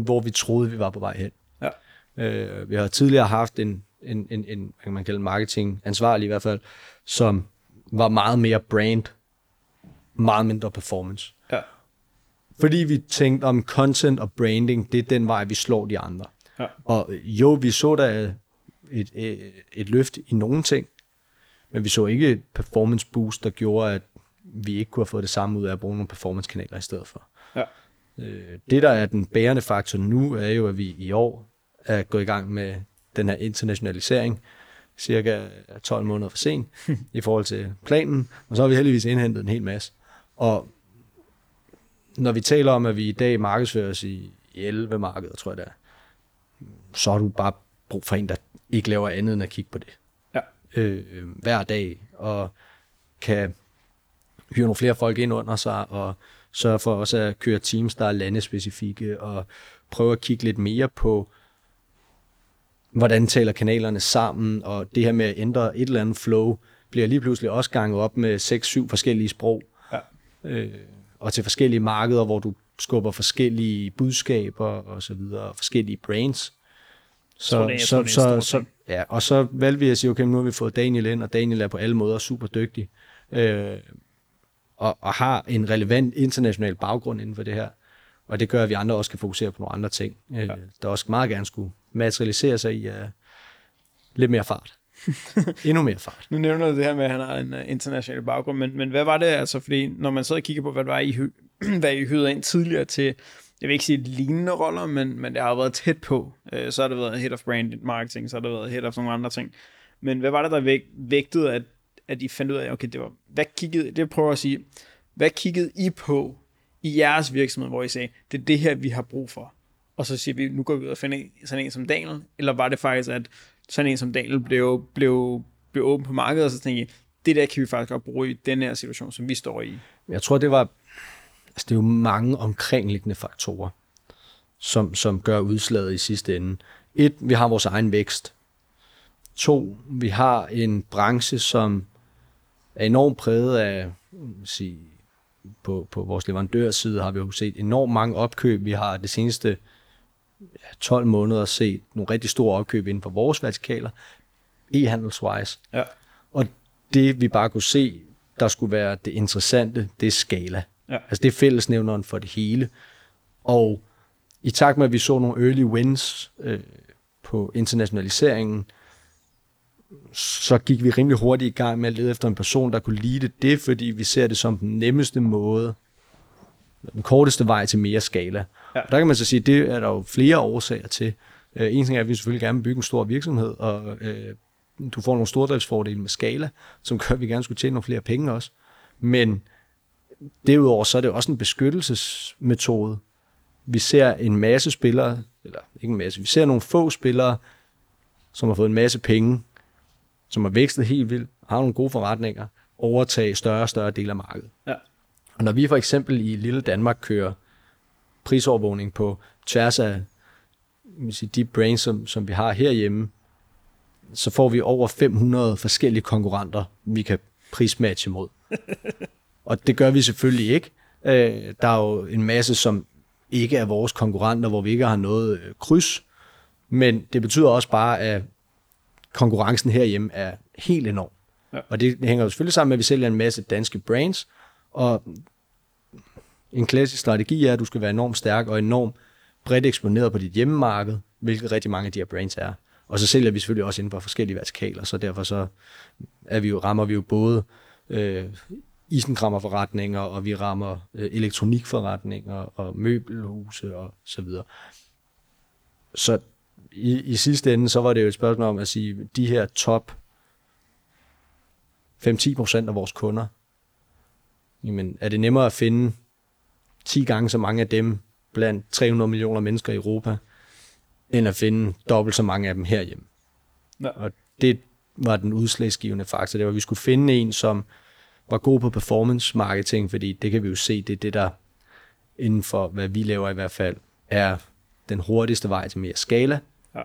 hvor vi troede, vi var på vej hen. Ja. Øh, vi har tidligere haft en, en, en, en hvad kan man kalde marketing ansvarlig i hvert fald, som var meget mere brand, meget mindre performance. Fordi vi tænkte om content og branding, det er den vej, vi slår de andre. Ja. Og jo, vi så da et, et, et løft i nogle ting, men vi så ikke et performance boost, der gjorde, at vi ikke kunne have fået det samme ud af at bruge nogle performance-kanaler i stedet for. Ja. Øh, det, der er den bærende faktor nu, er jo, at vi i år er gået i gang med den her internationalisering, cirka 12 måneder for sent i forhold til planen, og så har vi heldigvis indhentet en hel masse. Og når vi taler om, at vi i dag markedsføres i, i 11 markeder, tror jeg det er, så har du bare brug for en, der ikke laver andet end at kigge på det. Ja. Øh, hver dag, og kan hyre nogle flere folk ind under sig, og sørge for også at køre teams, der er landespecifikke, og prøve at kigge lidt mere på, hvordan taler kanalerne sammen, og det her med at ændre et eller andet flow, bliver lige pludselig også ganget op med 6-7 forskellige sprog, Ja. øh, og til forskellige markeder, hvor du skubber forskellige budskaber og så videre, forskellige brands. Så, tror, det jeg tror, så, så, så, ja, og så valgte vi at sige, okay, nu har vi fået Daniel ind, og Daniel er på alle måder super dygtig, øh, og, og har en relevant international baggrund inden for det her. Og det gør, at vi andre også kan fokusere på nogle andre ting, øh, der også meget gerne skulle materialisere sig i uh, lidt mere fart. Endnu mere fart. Nu nævner du det her med, at han har en uh, international baggrund, men, men hvad var det altså, fordi når man sidder og kigger på, hvad det var, I, hy- hvad I hyrede ind tidligere til, jeg vil ikke sige lignende roller, men, men det har været tæt på. Uh, så har det været head of brand marketing, så har det været head of nogle andre ting. Men hvad var det, der væg, vægtede, at, at I fandt ud af, okay, det var, hvad kiggede, det prøver at sige, hvad kiggede I på i jeres virksomhed, hvor I sagde, det er det her, vi har brug for? Og så siger vi, nu går vi ud og finder sådan en som Daniel, eller var det faktisk, at sådan en som Daniel blev, blev, blev åben på markedet, og så tænkte jeg, det der kan vi faktisk godt bruge i den her situation, som vi står i. Jeg tror, det var... Altså, det er jo mange omkringliggende faktorer, som, som gør udslaget i sidste ende. Et, vi har vores egen vækst. To, vi har en branche, som er enormt præget af, man sige, på, på vores leverandørside har vi jo set enormt mange opkøb. Vi har det seneste 12 måneder set nogle rigtig store opkøb inden for vores vertikaler, e-handelswise. Ja. Og det vi bare kunne se, der skulle være det interessante, det er skala. Ja. Altså det er fællesnævneren for det hele. Og i takt med, at vi så nogle early wins øh, på internationaliseringen, så gik vi rimelig hurtigt i gang med at lede efter en person, der kunne lide det, fordi vi ser det som den nemmeste måde, den korteste vej til mere skala. Ja. Og der kan man så sige, at det er der jo flere årsager til. Øh, en ting er, at vi selvfølgelig gerne vil bygge en stor virksomhed, og øh, du får nogle stordriftsfordele med skala, som gør, at vi gerne skulle tjene nogle flere penge også. Men derudover så er det også en beskyttelsesmetode. Vi ser en masse spillere, eller ikke en masse, vi ser nogle få spillere, som har fået en masse penge, som har vækstet helt vildt, har nogle gode forretninger, overtage større og større dele af markedet. Ja. Og når vi for eksempel i lille Danmark kører prisovervågning på tværs af man sige, de brains, som, som vi har herhjemme, så får vi over 500 forskellige konkurrenter, vi kan prismatche mod. Og det gør vi selvfølgelig ikke. Øh, Der er jo en masse, som ikke er vores konkurrenter, hvor vi ikke har noget øh, kryds. Men det betyder også bare, at konkurrencen herhjemme er helt enorm. Ja. Og det hænger jo selvfølgelig sammen med, at vi sælger en masse danske brands, og en klassisk strategi er, at du skal være enormt stærk og enormt bredt eksponeret på dit hjemmemarked, hvilket rigtig mange af de her brands er. Og så sælger vi selvfølgelig også inden for forskellige vertikaler, så derfor så er vi jo, rammer vi jo både øh, isenkrammerforretninger, og vi rammer øh, elektronikforretninger, og møbelhuse og så videre. Så i, i sidste ende, så var det jo et spørgsmål om at sige, de her top 5-10 procent af vores kunder, jamen, er det nemmere at finde 10 gange så mange af dem blandt 300 millioner mennesker i Europa, end at finde dobbelt så mange af dem herhjemme. Ja. Og det var den udslagsgivende faktor. Det var, at vi skulle finde en, som var god på performance marketing, fordi det kan vi jo se, det er det, der inden for, hvad vi laver i hvert fald, er den hurtigste vej til mere skala. Ja.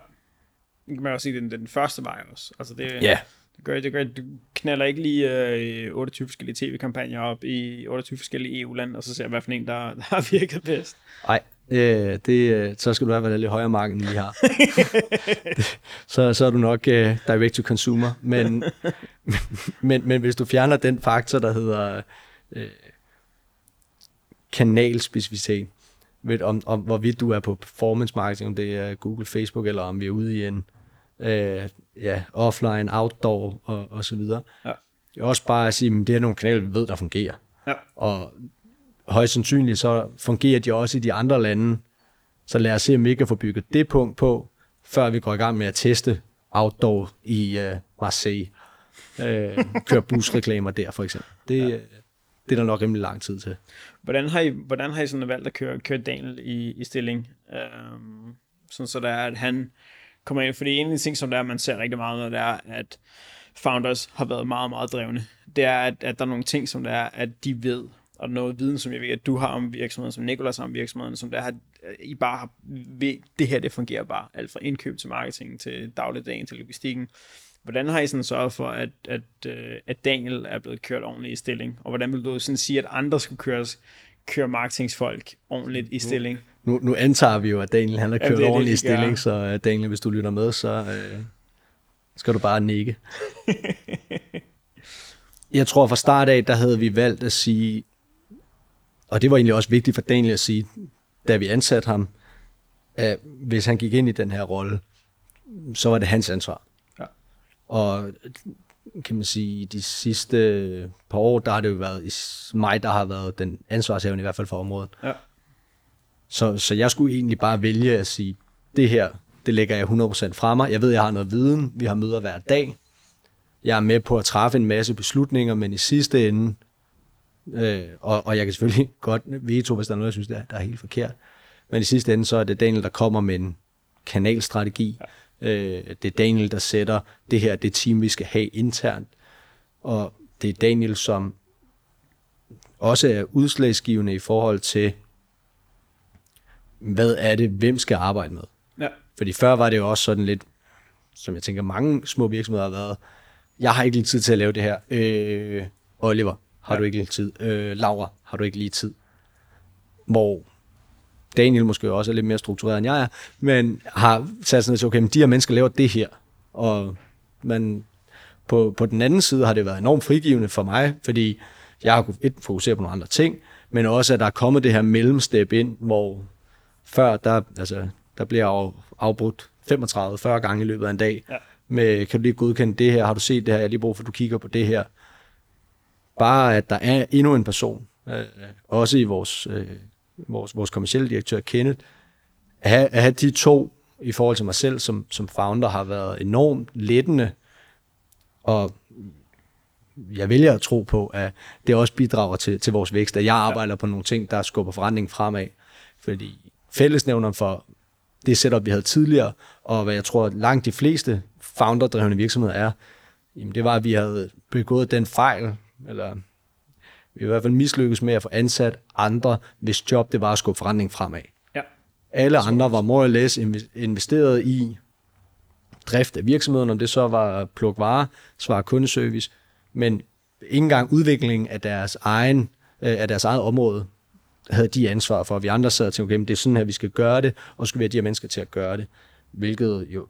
Det kan man også sige, det er den, den første vej også. Altså det, Ja. Det gør, det gør, du knaller ikke lige øh, 28 forskellige tv-kampagner op i 28 forskellige EU-lande, og så ser hvad for en, der, der har virket bedst. Nej, øh, det, øh, så skal du have været lidt højere marked, end vi har. så, så er du nok øh, direct to consumer. Men, men, men hvis du fjerner den faktor, der hedder øh, kanalspecificitet, ved, om, om hvorvidt du er på performance marketing, om det er Google, Facebook, eller om vi er ude i en øh, ja, offline, outdoor og, og så videre. Ja. Det er også bare at sige, at det er nogle kanaler, vi ved, der fungerer. Ja. Og højst sandsynligt så fungerer de også i de andre lande. Så lad os se, om vi ikke kan få bygget det punkt på, før vi går i gang med at teste outdoor i uh, Marseille. Uh, køre busreklamer der for eksempel. Det, ja. det er der nok rimelig lang tid til. Hvordan har I, hvordan har I sådan valgt at køre, køre Daniel i, i stilling? Øhm, sådan så der er, at han, kommer ind. Fordi en af de ting, som der er, man ser rigtig meget, når det er, at founders har været meget, meget drevne, det er, at, at der er nogle ting, som der er, at de ved, og noget viden, som jeg ved, at du har om virksomheden, som Nikolas har om virksomheden, som der har, I bare har, ved, det her, det fungerer bare, alt fra indkøb til marketing, til dagligdagen, til logistikken. Hvordan har I sådan sørget for, at, at, øh, at Daniel er blevet kørt ordentligt i stilling? Og hvordan vil du sådan sige, at andre skulle køres, køre marketingsfolk ordentligt i stilling? Nu, nu antager vi jo, at Daniel han har kørt Jamen, ordentligt i stilling, så uh, Daniel, hvis du lytter med, så uh, skal du bare nikke. jeg tror fra start af, der havde vi valgt at sige, og det var egentlig også vigtigt for Daniel at sige, da vi ansatte ham, at hvis han gik ind i den her rolle, så var det hans ansvar. Ja. Og kan man sige, de sidste par år, der har det jo været mig, der har været den ansvarshavende i hvert fald for området. Ja. Så, så jeg skulle egentlig bare vælge at sige, det her, det lægger jeg 100% fra mig. Jeg ved, jeg har noget viden. Vi har møder hver dag. Jeg er med på at træffe en masse beslutninger, men i sidste ende, øh, og, og jeg kan selvfølgelig godt veto, hvis der er noget, jeg synes, der, der er helt forkert. Men i sidste ende, så er det Daniel, der kommer med en kanalstrategi. Øh, det er Daniel, der sætter det her, det team, vi skal have internt. Og det er Daniel, som også er udslagsgivende i forhold til, hvad er det, hvem skal arbejde med. Ja. Fordi før var det jo også sådan lidt, som jeg tænker, mange små virksomheder har været, jeg har ikke lige tid til at lave det her. Øh, Oliver, har ja. du ikke lige tid? Øh, Laura, har du ikke lige tid? Hvor Daniel måske også er lidt mere struktureret, end jeg er, men har sat sådan, at okay, men de her mennesker laver det her. Og man, på, på den anden side har det været enormt frigivende for mig, fordi jeg har kunnet fokusere på nogle andre ting, men også at der er kommet det her mellemstep ind, hvor før, der, altså, der bliver afbrudt 35-40 gange i løbet af en dag. Ja. Med, kan du lige godkende det her? Har du set det her? Jeg har lige brug for, at du kigger på det her. Bare at der er endnu en person, øh, også i vores, øh, vores, vores kommercielle direktør Kenneth, at have, at have de to i forhold til mig selv som, som founder har været enormt lettende, og jeg vælger at tro på, at det også bidrager til, til vores vækst, at jeg arbejder på nogle ting, der skubber forretningen fremad. Fordi fællesnævner for det setup, vi havde tidligere, og hvad jeg tror, langt de fleste founder-drevne virksomheder er, jamen det var, at vi havde begået den fejl, eller vi i hvert fald mislykkes med at få ansat andre, hvis job det var at skubbe forretningen fremad. Ja. Alle andre var more or less investeret i drift af virksomheden, om det så var pluk varer, svar kundeservice, men ikke engang udviklingen af deres egen øh, af deres eget område havde de ansvar for. Vi andre sad og tænkte, okay, det er sådan her, vi skal gøre det, og så skal vi have de her mennesker til at gøre det, hvilket jo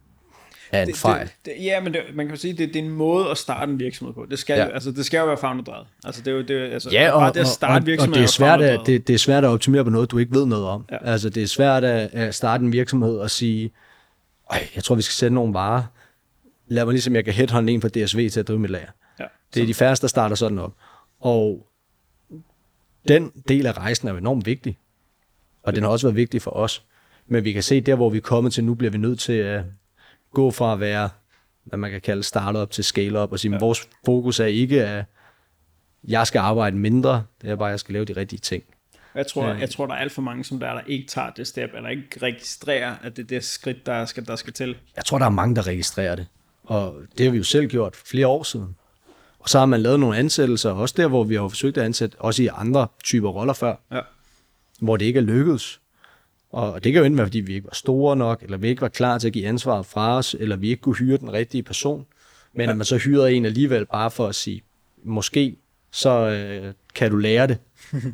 er en det, fejl. Det, det, ja, men det, man kan sige, det, det er en måde at starte en virksomhed på. Det skal, ja. jo, altså, det skal jo være founderdrevet. Altså, det er jo, det, altså, ja, og, det at starte og, og, og det, er svært at, det, det er svært at optimere på noget, du ikke ved noget om. Ja. Altså, det er svært at, at starte en virksomhed og sige, jeg tror, vi skal sende nogle varer. Lad mig ligesom, jeg kan headhunte en på DSV til at drive mit lager. Ja. Det er de færreste, der starter sådan op. Og den del af rejsen er enormt vigtig. Og den har også været vigtig for os. Men vi kan se, der hvor vi er kommet til nu, bliver vi nødt til at gå fra at være, hvad man kan kalde startup til scale-up, og sige, ja. vores fokus er ikke, at jeg skal arbejde mindre, det er bare, at jeg skal lave de rigtige ting. Jeg tror, ja. jeg tror, der er alt for mange, som der, der ikke tager det step, eller ikke registrerer, at det er det skridt, der skal, der skal til. Jeg tror, der er mange, der registrerer det. Og det har vi jo selv gjort flere år siden. Og så har man lavet nogle ansættelser, også der, hvor vi har forsøgt at ansætte, også i andre typer roller før, ja. hvor det ikke er lykkedes. Og det kan jo enten være, fordi vi ikke var store nok, eller vi ikke var klar til at give ansvaret fra os, eller vi ikke kunne hyre den rigtige person. Men ja. at man så hyrede en alligevel bare for at sige, måske så øh, kan du lære det.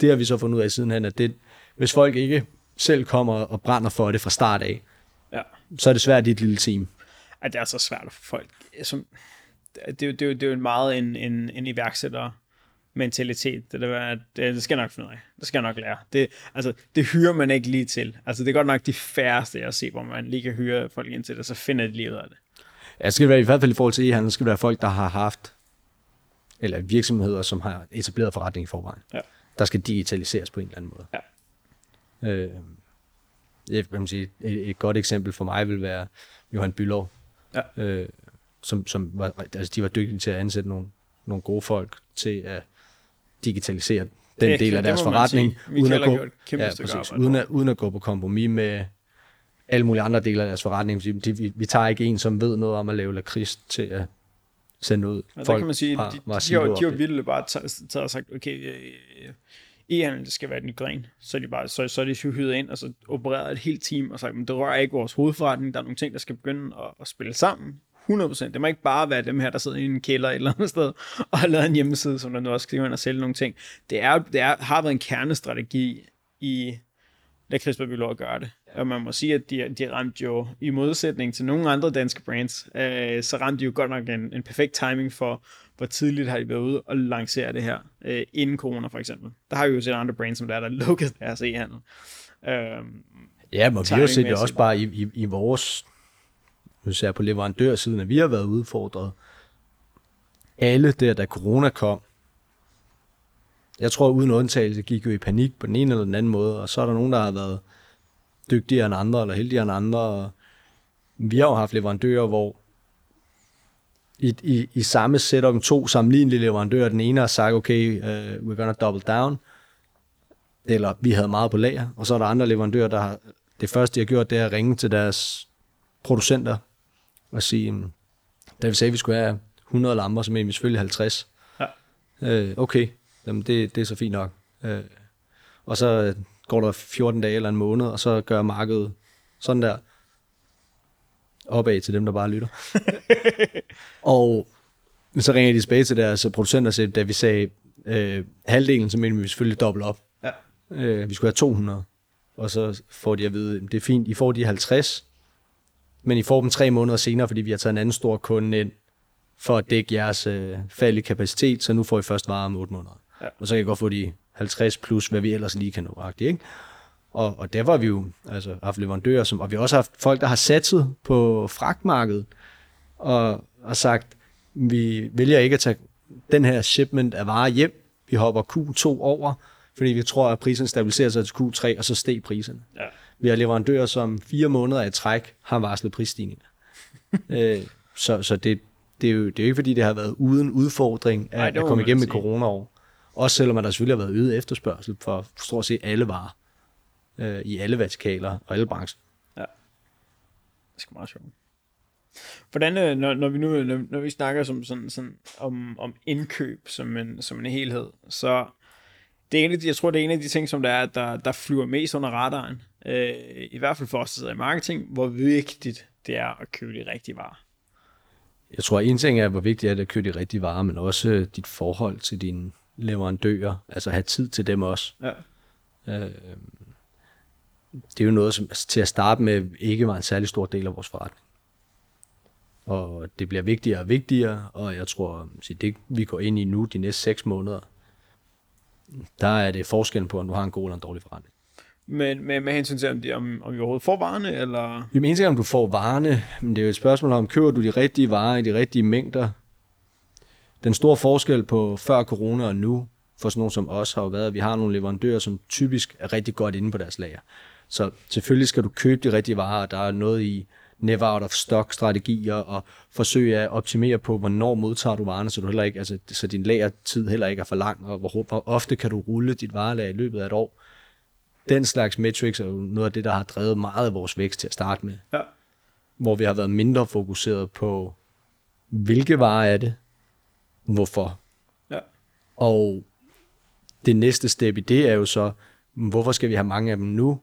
det har vi så fundet ud af sidenhen, at det, hvis folk ikke selv kommer og brænder for det fra start af, ja. så er det svært i et lille team. Ej, det er så svært for folk. Som, det, det, det, det er jo meget en, en, en iværksætter mentalitet. Det, der, at det, skal jeg nok finde ud af. Det skal jeg nok lære. Det, altså, det hyrer man ikke lige til. Altså, det er godt nok de færreste, jeg ser, hvor man lige kan hyre folk ind til det, så finder de lige ud af det. Ja, det skal være i hvert fald i forhold til e-handel, skal det være folk, der har haft, eller virksomheder, som har etableret forretning i forvejen. Ja. Der skal digitaliseres på en eller anden måde. Ja. Øh, jeg kan sige, et, et godt eksempel for mig vil være Johan Bylov. Ja. Øh, som, som var, altså de var dygtige til at ansætte nogle, nogle gode folk til at digitalisere den det, del af deres forretning, uden at, gå, ja, præcis, uden, at, uden at gå på kompromis med alle mulige andre dele af deres forretning. De, de, vi, vi tager ikke en, som ved noget om at lave lakrids til at sende ud. Og der kan man sige, de, de, de, har, de har virkelig bare taget og sagt, okay, øh, e-handel, det skal være den gren. Så er de bare, så, så er de hyret ind, og så opereret et helt team, og sagt, men det rører ikke vores hovedforretning, der er nogle ting, der skal begynde at, at spille sammen. 100%. Det må ikke bare være dem her, der sidder i en kælder et eller andet sted, og har lavet en hjemmeside, som der nu også skal ind og sælge nogle ting. Det, er, det er, har været en kernestrategi i lakridspapiler at gøre det. Og man må sige, at de, de ramte jo, i modsætning til nogle andre danske brands, øh, så ramte de jo godt nok en, en perfekt timing for, hvor tidligt har de været ude og lancere det her, øh, inden corona for eksempel. Der har vi jo set andre brands, som der er, der lukket deres e-handel. Øh, ja, men vi har jo set det også bare i, i, i vores, især på leverandørsiden, at vi har været udfordret. Alle der, da corona kom, jeg tror uden undtagelse gik jo i panik på den ene eller den anden måde, og så er der nogen, der har været dygtigere end andre, eller heldigere end andre. Og vi har jo haft leverandører, hvor i, i, i samme setup, to sammenlignelige leverandører, den ene har sagt, okay, uh, we're gonna double down, eller vi havde meget på lager, og så er der andre leverandører, der har, det første, de har gjort, det er at ringe til deres producenter og sige, da vi sagde, at vi skulle have 100 lamper, så mener vi selvfølgelig 50. Ja. Uh, okay, Jamen, det, det er så fint nok. Uh, og så går der 14 dage eller en måned, og så gør markedet sådan der opad til dem, der bare lytter. og så ringer de tilbage til deres producenter, så da vi sagde øh, halvdelen, så mener vi selvfølgelig dobbelt op. Ja. Øh, vi skulle have 200. Og så får de at vide, det er fint, I får de 50, men I får dem tre måneder senere, fordi vi har taget en anden stor kunde ind, for at dække jeres øh, fald i kapacitet, så nu får I først varer om 8 måneder. Ja. Og så kan I godt få de 50 plus, hvad vi ellers lige kan nå. Ikke? Og, og der var vi jo altså, haft leverandører, som, og vi har også haft folk, der har satset på fragtmarkedet, og, og sagt, vi vælger ikke at tage den her shipment af varer hjem, vi hopper Q2 over, fordi vi tror, at prisen stabiliserer sig til Q3, og så steg priserne. Ja. Vi har leverandører, som fire måneder i træk har varslet prisstigninger. øh, så så det, det, er jo, det er jo ikke, fordi det har været uden udfordring at, Nej, at komme igennem med coronaår. Også selvom der selvfølgelig har været øget efterspørgsel for stort set alle varer øh, i alle vertikaler og alle brancher. Ja, det skal meget sjovt. Hvordan, øh, når, når vi nu når, når vi snakker som, sådan, sådan, om, om indkøb som en, som en helhed, så det er en af de, jeg tror, det er en af de ting, som der er, der, der flyver mest under radaren. Øh, I hvert fald for os, der sidder i marketing, hvor vigtigt det er at købe de rigtige varer. Jeg tror, en ting er, hvor vigtigt det er at købe de rigtige varer, men også dit forhold til dine leverandører. Altså have tid til dem også. Ja. Øh, det er jo noget, som til at starte med ikke var en særlig stor del af vores forretning. Og det bliver vigtigere og vigtigere, og jeg tror, at det vi går ind i nu, de næste seks måneder, der er det forskellen på, om du har en god eller en dårlig forretning. Men med, med hensyn til, om, de, om, om vi overhovedet får varerne, eller? Vi mener ikke, om du får varerne, men det er jo et spørgsmål om, køber du de rigtige varer i de rigtige mængder? Den store forskel på før corona og nu, for sådan nogen som os, har jo været, at vi har nogle leverandører, som typisk er rigtig godt inde på deres lager. Så selvfølgelig skal du købe de rigtige varer, der er noget i never out of stock strategier og forsøge at optimere på, hvornår modtager du varerne, så du heller ikke, altså, så din lagertid heller ikke er for lang, og hvor, hvor ofte kan du rulle dit varelag i løbet af et år. Den slags metrics er jo noget af det, der har drevet meget af vores vækst til at starte med. Ja. Hvor vi har været mindre fokuseret på, hvilke varer er det, hvorfor. Ja. Og det næste step i det er jo så, hvorfor skal vi have mange af dem nu,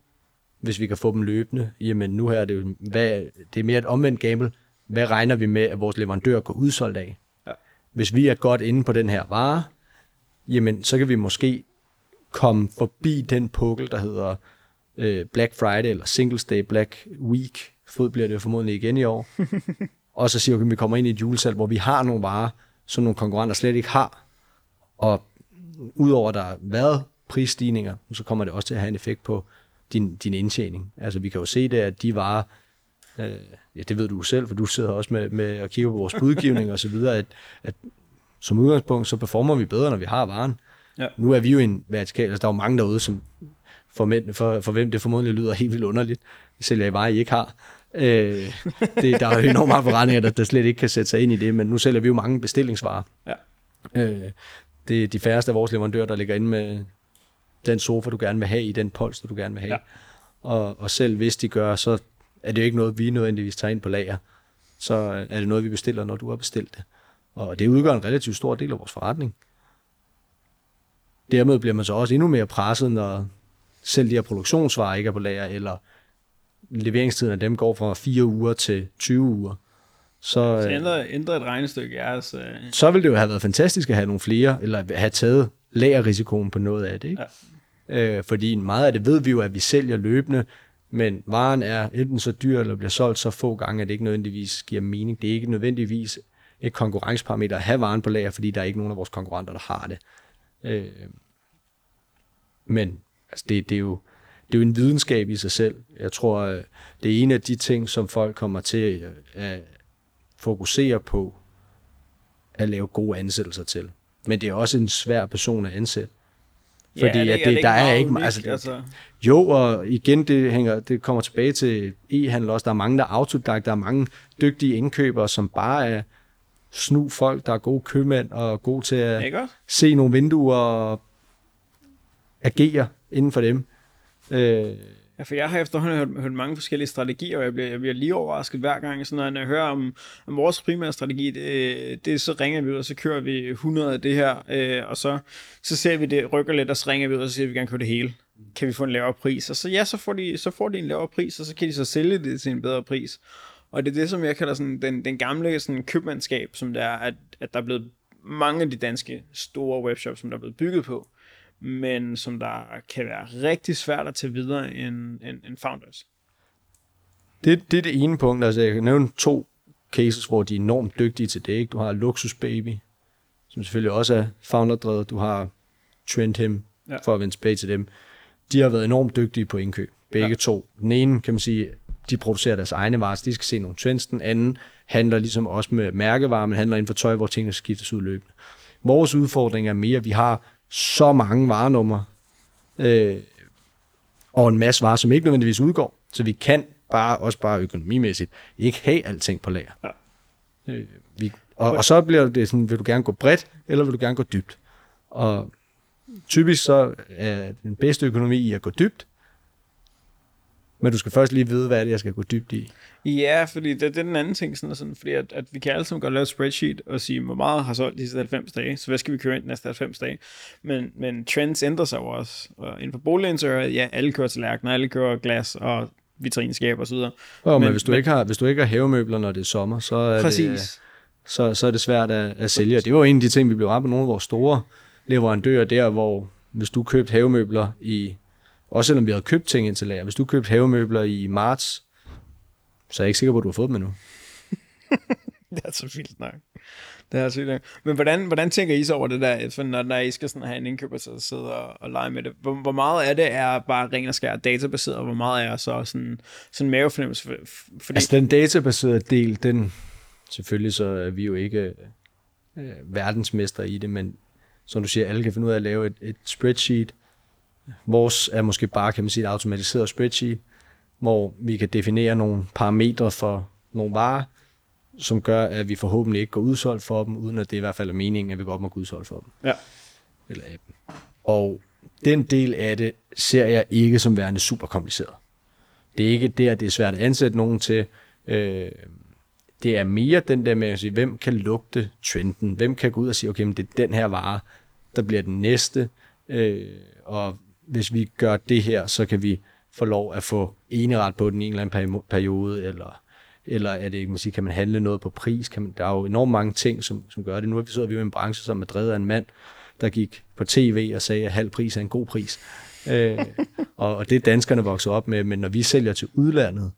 hvis vi kan få dem løbende. Jamen nu her er det jo, hvad, det er mere et omvendt gamble. Hvad regner vi med, at vores leverandør går udsolgt af? Ja. Hvis vi er godt inde på den her vare, jamen så kan vi måske komme forbi den pukkel, der hedder øh, Black Friday eller Singles Day Black Week. Fod bliver det formodentlig igen i år. og så siger vi, at vi kommer ind i et julesalg, hvor vi har nogle varer, som nogle konkurrenter slet ikke har. Og udover at der har været prisstigninger, så kommer det også til at have en effekt på din, din indtjening. Altså vi kan jo se det, at de varer, øh, ja det ved du selv, for du sidder også med, med at kigge på vores budgivning og så videre, at, at som udgangspunkt, så performer vi bedre, når vi har varen. Ja. Nu er vi jo en vertikal, altså der er jo mange derude, som for, mænd, for, for hvem det formodentlig lyder helt vildt underligt, sælger I varer, I ikke har. Øh, det, der er jo enormt meget forretninger, der, der slet ikke kan sætte sig ind i det, men nu sælger vi jo mange bestillingsvarer. Ja. Øh, det er de færreste af vores leverandører, der ligger inde med den sofa, du gerne vil have i, den polster, du gerne vil have. Ja. Og, og selv hvis de gør, så er det jo ikke noget, vi nødvendigvis tager ind på lager. Så er det noget, vi bestiller, når du har bestilt det. Og det udgør en relativt stor del af vores forretning. Dermed bliver man så også endnu mere presset, når selv de her produktionsvarer ikke er på lager, eller leveringstiden af dem går fra 4 uger til 20 uger. Så, så ændrer, ændrer et regnestykke jeres... Øh... Så ville det jo have været fantastisk at have nogle flere, eller have taget lagerrisikoen på noget af det. Ikke? Ja. Øh, fordi meget af det ved vi jo, at vi sælger løbende, men varen er enten så dyr, eller bliver solgt så få gange, at det ikke nødvendigvis giver mening. Det er ikke nødvendigvis et konkurrenceparameter at have varen på lager, fordi der er ikke nogen af vores konkurrenter, der har det. Øh, men altså det, det, er jo, det er jo en videnskab i sig selv. Jeg tror, øh, det er en af de ting, som folk kommer til at fokusere på at lave gode ansættelser til. Men det er også en svær person at ansætte. Fordi ja, det, at det, det der er ikke meget... Altså, altså. Jo, og igen, det, hænger, det kommer tilbage til e-handel også. Der er mange, der er autodidakt. Der er mange dygtige indkøbere, som bare er snu folk, der er gode købmænd og gode til at se nogle vinduer og agere inden for dem. Øh, Ja, for jeg har efterhånden hørt, hørt mange forskellige strategier, og jeg bliver, jeg bliver lige overrasket hver gang, sådan, når jeg hører om, om vores primære strategi, det, det så ringer vi ud, og så kører vi 100 af det her, øh, og så, så ser vi det rykker lidt, og så ringer vi ud, og så siger vi, vi gerne købe det hele. Kan vi få en lavere pris? Og så ja, så får, de, så får de en lavere pris, og så kan de så sælge det til en bedre pris. Og det er det, som jeg kalder sådan, den, den gamle sådan, købmandskab, som det er, at, at der er blevet mange af de danske store webshops, som der er blevet bygget på men som der kan være rigtig svært at tage videre end, end, end Founders. Det, det er det ene punkt. Altså, jeg kan nævne to cases, hvor de er enormt dygtige til det. Ikke? Du har Luxus Baby, som selvfølgelig også er founder-drevet. Du har Trendhim, ja. for at vende tilbage til dem. De har været enormt dygtige på indkøb. Begge ja. to. Den ene, kan man sige, de producerer deres egne varer, så de skal se nogle trends. Den anden handler ligesom også med mærkevarer, men handler inden for tøj, hvor tingene skiftes ud løbende. Vores udfordring er mere, at vi har så mange varenumre, øh, og en masse varer, som ikke nødvendigvis udgår. Så vi kan bare, også bare økonomimæssigt, ikke have alting på lager. Ja. Øh, vi, og, og så bliver det sådan, vil du gerne gå bredt, eller vil du gerne gå dybt? Og typisk så er den bedste økonomi i at gå dybt, men du skal først lige vide, hvad er det, jeg skal gå dybt i. Ja, fordi det, det er den anden ting, sådan, sådan, fordi at, at vi kan alle sammen godt lave et spreadsheet og sige, hvor meget har solgt de sidste 90 dage, så hvad skal vi køre ind de næste 90 dage? Men, men trends ændrer sig jo også. Og inden for boliginteriør, ja, alle kører til lærkner, alle kører glas og vitrineskab og så videre. Oh, men, men, hvis, du men, ikke har, hvis du ikke har havemøbler, når det er sommer, så er, præcis. det, så, så er det svært at, at sælge. Det var en af de ting, vi blev ramt på nogle af vores store leverandører der, hvor hvis du købte havemøbler i også selvom vi havde købt ting ind til lager. Hvis du købte havemøbler i marts, så er jeg ikke sikker på, at du har fået dem endnu. det er så vildt nok. Det er så vildt nok. Men hvordan, hvordan tænker I så over det der, for når, når I skal sådan have en indkøber til at sidde og, og lege med det? Hvor, hvor meget af det er bare ren og skær databaseret, og hvor meget er så sådan, sådan mavefornemmelse? Fordi... Altså den databaserede del, den selvfølgelig så er vi jo ikke øh, verdensmester i det, men som du siger, alle kan finde ud af at lave et, et spreadsheet, Vores er måske bare, kan man sige, et automatiseret spreadsheet, hvor vi kan definere nogle parametre for nogle varer, som gør, at vi forhåbentlig ikke går udsolgt for dem, uden at det i hvert fald er meningen, at vi godt må gå udsolgt for dem. Ja. Eller appen. Og den del af det ser jeg ikke som værende super kompliceret. Det er ikke det, at det er svært at ansætte nogen til. Øh, det er mere den der med at sige, hvem kan lugte trenden? Hvem kan gå ud og sige, okay, men det er den her vare, der bliver den næste. Øh, og hvis vi gør det her, så kan vi få lov at få eneret på den i en eller anden periode, eller, eller er det, man sige, kan man handle noget på pris? Kan man, der er jo enormt mange ting, som, som gør det. Nu sidder vi jo i en branche, som er drevet af en mand, der gik på tv og sagde, at halv pris er en god pris. øh, og, og det er danskerne vokset op med, men når vi sælger til udlandet,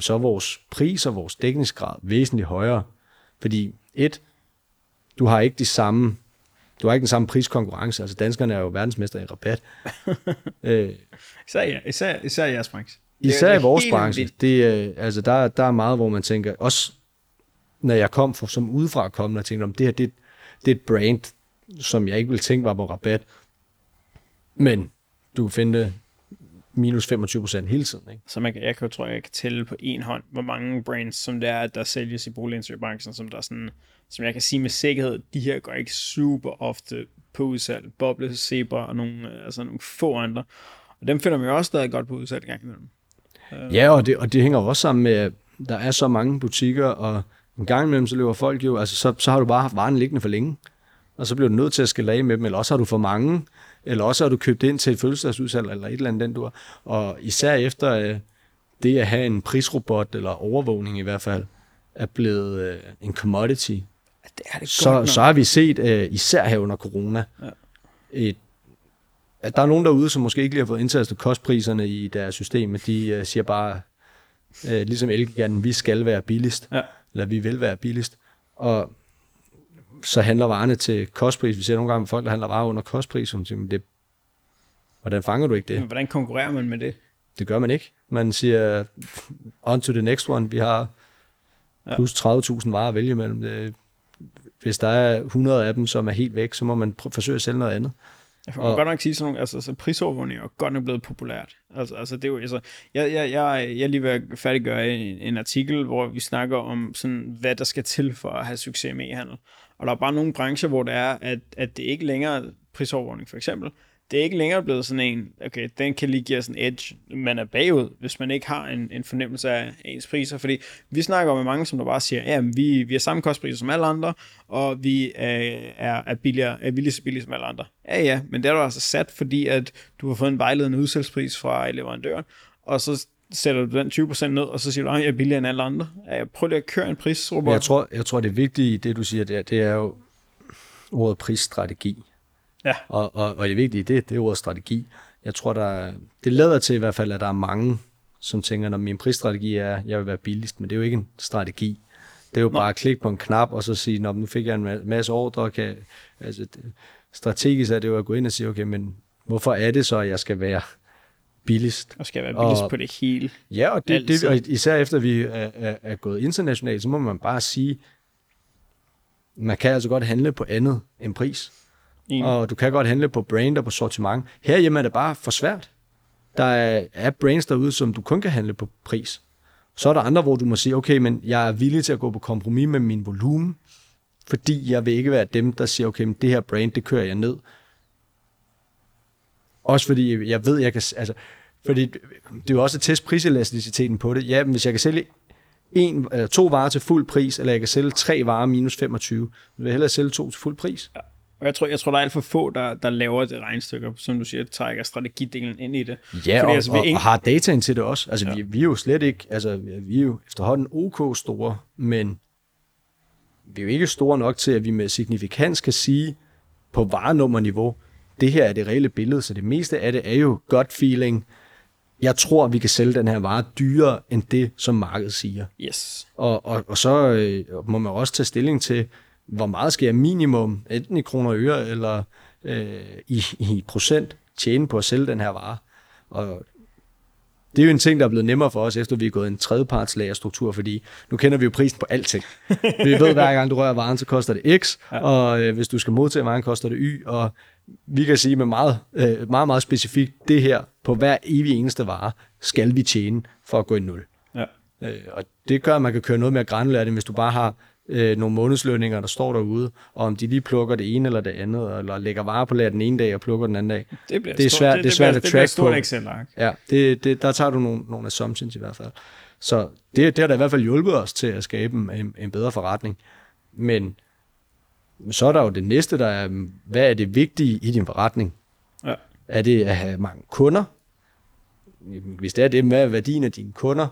så er vores pris og vores dækningsgrad væsentligt højere. Fordi et, du har ikke de samme du har ikke den samme priskonkurrence. Altså danskerne er jo verdensmester i rabat. øh, især, især, især i jeres branche. Især i vores branche. Det, øh, altså der, der er meget, hvor man tænker, også når jeg kom for, som udefra kommende, og tænkte, om det her, det, det er et brand, som jeg ikke ville tænke var på rabat. Men du kan finde minus 25 procent hele tiden. Ikke? Så man kan, jeg kan, tror, jeg kan tælle på en hånd, hvor mange brands, som der er, der sælges i boligindustri-branchen, som der er sådan, som jeg kan sige med sikkerhed, de her går ikke super ofte på udsalg. Boble, Zebra og nogle, øh, altså nogle få andre. Og dem finder man jo også stadig godt på udsalg gang imellem. Øh. Ja, og det, og det hænger også sammen med, at der er så mange butikker, og en gang imellem, så løber folk jo, altså så, så har du bare haft varen liggende for længe, og så bliver du nødt til at skille af med dem, eller også har du for mange, eller også har du købt ind til et fødselsdagsudsalg, eller et eller andet den du har. Og især efter øh, det at have en prisrobot, eller overvågning i hvert fald, er blevet øh, en commodity, det er det så, så har vi set, øh, især her under corona, Ja. et, at der er nogen derude, som måske ikke lige har fået indtastet kostpriserne i deres system, men de øh, siger bare, øh, ligesom Elgiganten, vi skal være billigst, Ja. eller vi vil være billigst. Og så handler varerne til kostpris. Vi ser nogle gange folk, der handler varer under kostpris, som siger, "Men det, hvordan fanger du ikke det? Men hvordan konkurrerer man med det? Det gør man ikke. Man siger, on to the next one. Vi har plus 30.000 varer at vælge imellem. Det, hvis der er 100 af dem, som er helt væk, så må man pr- forsøge at sælge noget andet. Jeg får Og- godt nok sige sådan nogle, altså, så prisovervågning er godt nok blevet populært. Altså, altså det er jo, altså, jeg, jeg, jeg, jeg lige ved at færdiggøre en, en artikel, hvor vi snakker om sådan, hvad der skal til for at have succes med e-handel. Og der er bare nogle brancher, hvor det er, at, at det ikke længere er prisovervågning, for eksempel. Det er ikke længere blevet sådan en, okay, den kan lige give os en edge, man er bagud, hvis man ikke har en, en fornemmelse af ens priser, fordi vi snakker med mange, som der bare siger, ja, men vi, vi har samme kostpriser som alle andre, og vi øh, er, er, billigere, er vi lige så billige som alle andre. Ja, ja, men det er du altså sat, fordi at du har fået en vejledende udsalgspris fra leverandøren, og så sætter du den 20% ned, og så siger du, at jeg er billigere end alle andre. Ja, prøv lige at køre en prisrobot. Jeg tror, jeg tror, det vigtige i det, du siger der, det er jo ordet prisstrategi. Ja. Og, og, og det vigtige det, det er ordet strategi. Jeg tror, der, er- det lader til i hvert fald, at der er mange, som tænker, at min prisstrategi er, at jeg vil være billigst, men det er jo ikke en strategi. Det er jo Nå. bare at klikke på en knap, og så sige, Nå, nu fik jeg en ma- masse ordre. Kan, altså, strategisk er det jo at gå ind og sige, okay, men hvorfor er det så, at jeg skal være billigst? Og skal være billigst Og- på det hele. Ja, og, det, det, og især efter vi er, er, er gået internationalt, så må man bare sige, man kan altså godt handle på andet end pris. Enig. Og du kan godt handle på brand og på sortiment. Herhjemme er det bare for svært. Der er, er brands derude, som du kun kan handle på pris. Så er der andre, hvor du må sige, okay, men jeg er villig til at gå på kompromis med min volumen, fordi jeg vil ikke være dem, der siger, okay, men det her brand, det kører jeg ned. Også fordi jeg ved, jeg kan... Altså, fordi det er jo også at teste priselasticiteten på det. Ja, men hvis jeg kan sælge en, eller to varer til fuld pris, eller jeg kan sælge tre varer minus 25, så vil jeg hellere sælge to til fuld pris. Og jeg tror, jeg tror, der er alt for få, der, der laver det regnestykker, som du siger, trækker strategidelen ind i det. Ja, Fordi og, altså, vi og, ingen- og har dataen til det også. Altså, ja. vi, vi er jo slet ikke, altså, vi er jo efterhånden ok store, men vi er jo ikke store nok til, at vi med signifikans kan sige på varenummerniveau, det her er det reelle billede, så det meste af det er jo gut feeling. Jeg tror, vi kan sælge den her vare dyrere end det, som markedet siger. Yes. Og, og, og så øh, må man også tage stilling til, hvor meget skal jeg minimum, enten i kroner og øre, eller øh, i, i procent, tjene på at sælge den her vare. Og det er jo en ting, der er blevet nemmere for os, efter vi er gået en tredjeparts lagerstruktur, fordi nu kender vi jo prisen på alting. Vi ved, hver gang du rører varen, så koster det X, ja. og øh, hvis du skal modtage varen, koster det Y, og vi kan sige med meget, øh, meget, meget specifikt, det her på hver evig eneste vare, skal vi tjene for at gå i nul. Ja. Øh, og det gør, at man kan køre noget mere granulært, end hvis du bare har øh, nogle månedslønninger, der står derude, og om de lige plukker det ene eller det andet, eller lægger varer på lager den ene dag og plukker den anden dag. Det, bliver Det er svært- det er svært bliver, at det bliver et track stort på. Excel-ark. Ja, det, det, der tager du nogle, nogle assumptions i hvert fald. Så det, det har da i hvert fald hjulpet os til at skabe en, en bedre forretning. Men så er der jo det næste, der er, hvad er det vigtige i din forretning? Ja. Er det at have mange kunder? Hvis det er det, hvad er værdien af dine kunder?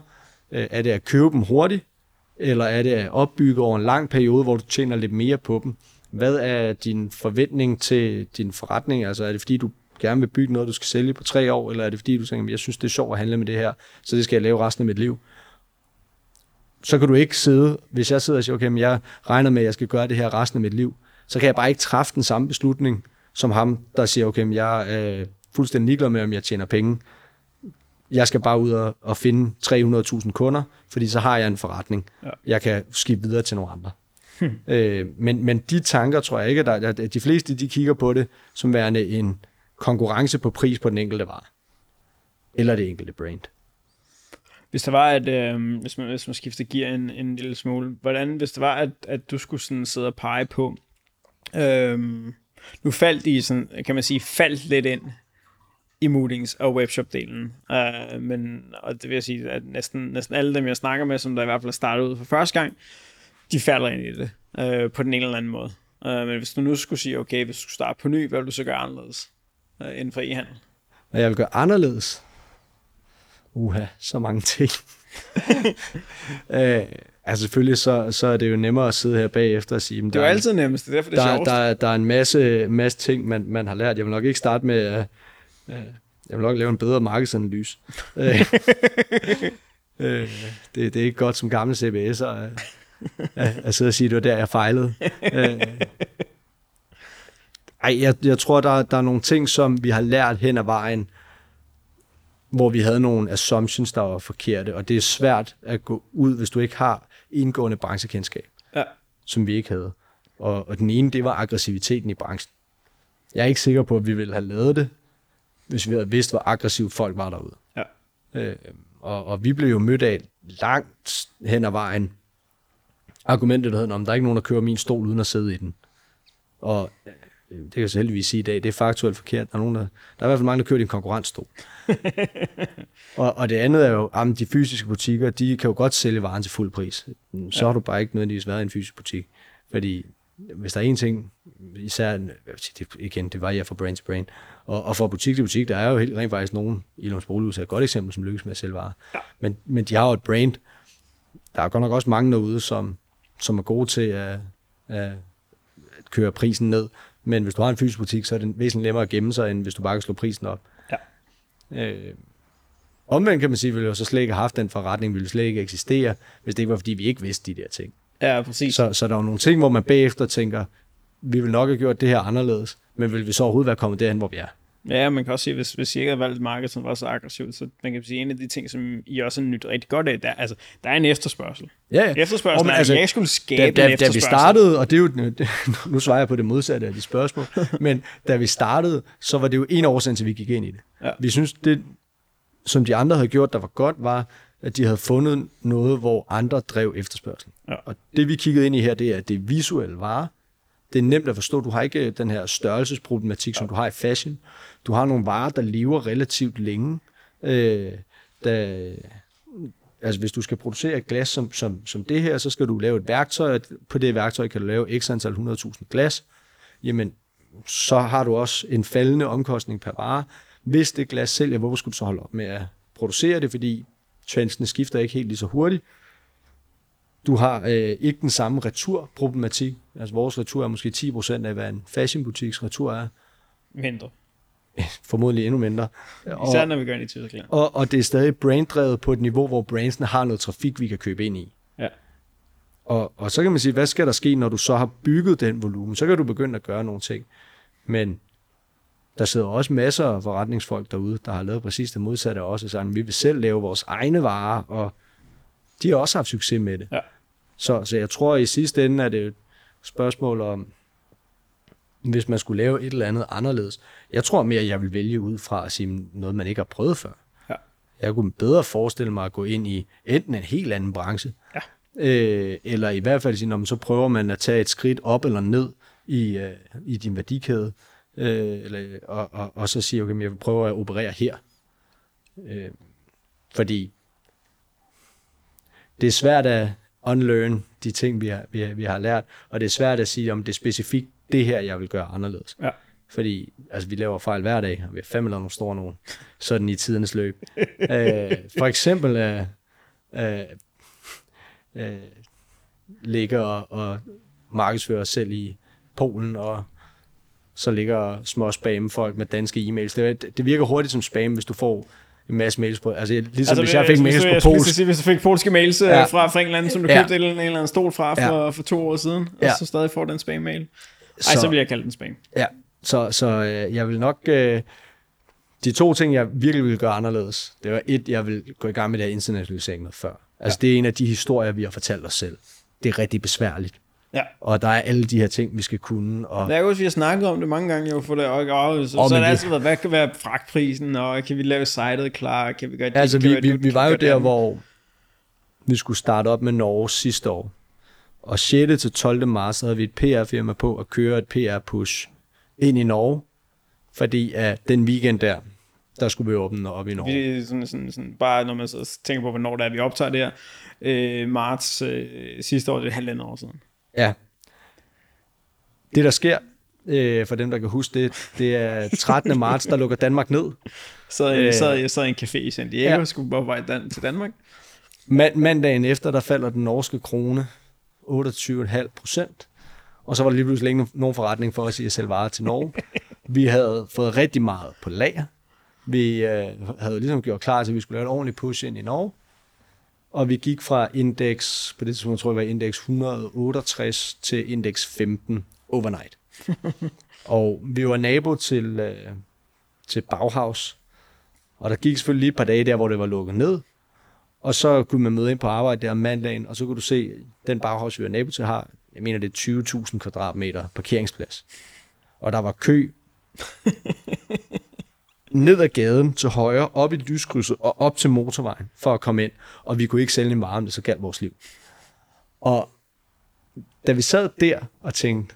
Øh, Er det at købe dem hurtigt? Eller er det at opbygge over en lang periode, hvor du tjener lidt mere på dem? Hvad er din forventning til din forretning? Altså er det fordi, du gerne vil bygge noget, du skal sælge på tre år, eller er det fordi, du tænker, jeg synes, det er sjovt at handle med det her, så det skal jeg lave resten af mit liv? Så kan du ikke sidde, hvis jeg sidder og siger, okay, men jeg regner med, at jeg skal gøre det her resten af mit liv, så kan jeg bare ikke træffe den samme beslutning, som ham, der siger, okay, men jeg er øh, fuldstændig ligeglad med, om jeg tjener penge. Jeg skal bare ud og, og finde 300.000 kunder, fordi så har jeg en forretning. Ja. Jeg kan skifte videre til nogle andre. Øh, men, men de tanker tror jeg ikke, at der, at de fleste de kigger på det som værende en konkurrence på pris på den enkelte vare. Eller det enkelte brand. Hvis der var, at øh, hvis, man, hvis man skifter gear en, en lille smule, hvordan, hvis det var, at, at du skulle sådan sidde og pege på, øh, nu faldt I sådan, kan man sige, faldt lidt ind i Moodings og webshop-delen. Uh, men, og det vil jeg sige, at næsten, næsten alle dem, jeg snakker med, som der i hvert fald startet ud for første gang, de falder ind i det uh, på den ene eller anden måde. Uh, men hvis du nu skulle sige, okay, hvis du skulle starte på ny, hvad vil du så gøre anderledes uh, inden for e-handel? Hvad jeg vil gøre anderledes? Uha, så mange ting. øh, altså selvfølgelig så, så er det jo nemmere at sidde her bagefter og sige... Det er jo altid nemmest, det er derfor, det er der, sjovt. der, der er en masse, masse ting, man, man har lært. Jeg vil nok ikke starte med... Uh, jeg vil nok lave en bedre markedsanalyse. Øh, øh, det, det er ikke godt som gamle CBS'er at, at, at sidde og sige, at det var der, jeg fejlede. Øh, ej, jeg, jeg tror, der, der er nogle ting, som vi har lært hen ad vejen, hvor vi havde nogle assumptions, der var forkerte, og det er svært at gå ud, hvis du ikke har indgående branchekendskab, Ja. som vi ikke havde. Og, og den ene, det var aggressiviteten i branchen. Jeg er ikke sikker på, at vi ville have lavet det, hvis vi havde vidst, hvor aggressivt folk var derude. Ja. Øh, og, og vi blev jo mødt af langt hen ad vejen argumentet, der hedder, om der er ikke nogen, der kører min stol uden at sidde i den. Og øh, det kan jeg så heldigvis sige i dag, det er faktuelt forkert. Der er, nogen, der, der er i hvert fald mange, der kører i en konkurrentstol. og, og det andet er jo, at de fysiske butikker, de kan jo godt sælge varen til fuld pris. Så ja. har du bare ikke nødvendigvis været i en fysisk butik. Fordi hvis der er en ting, især, det, igen, det varierer fra brand til brand, og, og fra butik til butik, der er jo helt rent faktisk nogen, i Lunds Bolighus er et godt eksempel, som lykkes med at sælge varer. Ja. Men, men de har jo et brand. Der er godt nok også mange derude, som, som er gode til at, at køre prisen ned. Men hvis du har en fysisk butik, så er det væsentligt nemmere at gemme sig, end hvis du bare kan slå prisen op. Ja. Øh, omvendt kan man sige, at vi jo så slet ikke have haft den forretning, ville slet ikke eksistere, hvis det ikke var, fordi vi ikke vidste de der ting. Ja, præcis. Så, så der er nogle ting, hvor man bagefter tænker, vi vil nok have gjort det her anderledes, men vil vi så overhovedet være kommet derhen, hvor vi er? Ja, man kan også sige, hvis, hvis I ikke havde valgt et marked, som var så aggressivt, så man kan sige, en af de ting, som I også har nyt rigtig godt af, der, altså, der er en efterspørgsel. Ja, ja. Efterspørgsel men er, altså, jeg skulle skabe da, en da, da efterspørgsel. vi startede, og det er jo, nu svarer jeg på det modsatte af de spørgsmål, men da vi startede, så var det jo en årsag til, vi gik ind i det. Ja. Vi synes, det, som de andre havde gjort, der var godt, var, at de havde fundet noget, hvor andre drev efterspørgsel. Ja. Og det vi kiggede ind i her, det er, at det er visuelle varer. Det er nemt at forstå. Du har ikke den her størrelsesproblematik, som du har i fashion. Du har nogle varer, der lever relativt længe. Øh, da, altså hvis du skal producere et glas som, som, som det her, så skal du lave et værktøj, og på det værktøj kan du lave x antal 100.000 glas. Jamen, så har du også en faldende omkostning per vare. Hvis det glas sælger, hvorfor skulle du så holde op med at producere det, fordi trendsene skifter ikke helt lige så hurtigt. Du har øh, ikke den samme returproblematik. Altså vores retur er måske 10% af, hvad en fashionbutiks retur er. Mindre. Formodentlig endnu mindre. Især når vi gør det i Tyskland. Og, og det er stadig branddrevet på et niveau, hvor brandsene har noget trafik, vi kan købe ind i. Ja. Og, og så kan man sige, hvad skal der ske, når du så har bygget den volumen? Så kan du begynde at gøre nogle ting. Men der sidder også masser af forretningsfolk derude, der har lavet præcis det modsatte også, og sagt, vi vil selv lave vores egne varer, og de har også haft succes med det. Ja. Så, så jeg tror, at i sidste ende er det et spørgsmål om, hvis man skulle lave et eller andet anderledes. Jeg tror mere, at jeg vil vælge ud fra at sige noget, man ikke har prøvet før. Ja. Jeg kunne bedre forestille mig at gå ind i enten en helt anden branche, Ja. øh, eller i hvert fald sige, når man så prøver man at tage et skridt op eller ned i, øh, i din værdikæde, øh, eller, og, og, og så sige, okay, jeg vil prøve at operere her. Øh, fordi det er svært at unlearn de ting, vi har, vi, vi har lært, og det er svært at sige, om det er specifikt det her, jeg vil gøre anderledes. Ja. Fordi altså, vi laver fejl hver dag, og vi har fandme lavet nogle store nogle, sådan i tidernes løb. øh, for eksempel øh, øh, øh, ligger og, og markedsfører os selv i Polen, og så ligger små spam folk med danske e-mails. Det, det virker hurtigt som spam, hvis du får en masse mails på. Altså, ligesom altså, hvis jeg fik mails på jeg, skulle polsk. sige, hvis du fik polske mails ja. Ja. fra, fra England, som du Ja. købte en, en eller anden stol fra for, ja. for to år siden, og Ja. så stadig får den spam-mail. Ej, så, Så- vil jeg kalde den spam. Ja, så, så øh, jeg vil nok... Øh, de to ting, jeg virkelig vil gøre anderledes, det var et, jeg vil gå i gang med det her internationalisering noget før. Altså, ja. det er en af de historier, vi har fortalt os selv. Det er rigtig besværligt. Ja. Og der er alle de her ting, vi skal kunne. Og, Jeg kan huske, vi har snakket om det mange gange, jo, for det, og, og, så, Åh, så har det altid været, hvad kan være fragtprisen, og kan vi lave sitet klar, kan vi gøre det, altså, vi, vi, vi var jo der, det. hvor vi skulle starte op med Norge sidste år. Og 6. til 12. marts havde vi et PR-firma på at køre et PR-push ind i Norge. Fordi at den weekend der, der skulle vi åbne op i Norge. Vi, sådan, sådan, sådan, bare når man så tænker på, hvornår det er, vi optager det her, øh, marts øh, sidste år, det er halvandet år siden. Ja. Det, der sker, øh, for dem, der kan huske det, det er 13. marts, der lukker Danmark ned. Så øh, sad, jeg sad i en café i San Diego, ja. skulle på vej dan- til Danmark. Man, mandagen efter, der falder den norske krone 28,5 procent. Og så var der lige pludselig ikke nogen forretning for at sige sælge varer til Norge. Vi havde fået rigtig meget på lager. Vi øh, havde ligesom gjort klar til, at vi skulle lave et ordentligt push ind i Norge. Og vi gik fra indeks, på det tidspunkt tror jeg var indeks 168 til indeks 15 overnight. og vi var nabo til, øh, til Bauhaus. Og der gik selvfølgelig lige et par dage der, hvor det var lukket ned. Og så kunne man møde ind på arbejde der om mandagen, og så kunne du se, den Bauhaus, vi var nabo til, har, jeg mener, det er 20.000 kvadratmeter parkeringsplads. Og der var kø ned ad gaden til højre, op i lyskrydset og op til motorvejen for at komme ind. Og vi kunne ikke sælge en vare, om det så galt vores liv. Og da vi sad der og tænkte,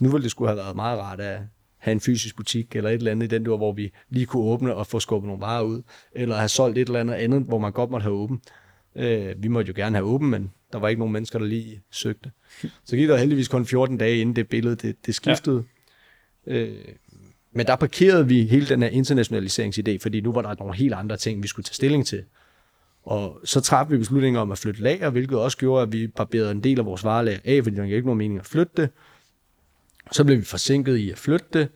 nu ville det skulle have været meget rart at have en fysisk butik eller et eller andet i den der, hvor vi lige kunne åbne og få skubbet nogle varer ud, eller have solgt et eller andet andet, hvor man godt måtte have åben. Øh, vi måtte jo gerne have åben, men der var ikke nogen mennesker, der lige søgte. Så gik der heldigvis kun 14 dage, inden det billede det, det skiftede. Ja. Øh, men der parkerede vi hele den her internationaliseringsidé, fordi nu var der nogle helt andre ting, vi skulle tage stilling til. Og så træffede vi beslutninger om at flytte lager, hvilket også gjorde, at vi barberede en del af vores varelager af, fordi der ikke nogen mening at flytte det. Så blev vi forsinket i at flytte det.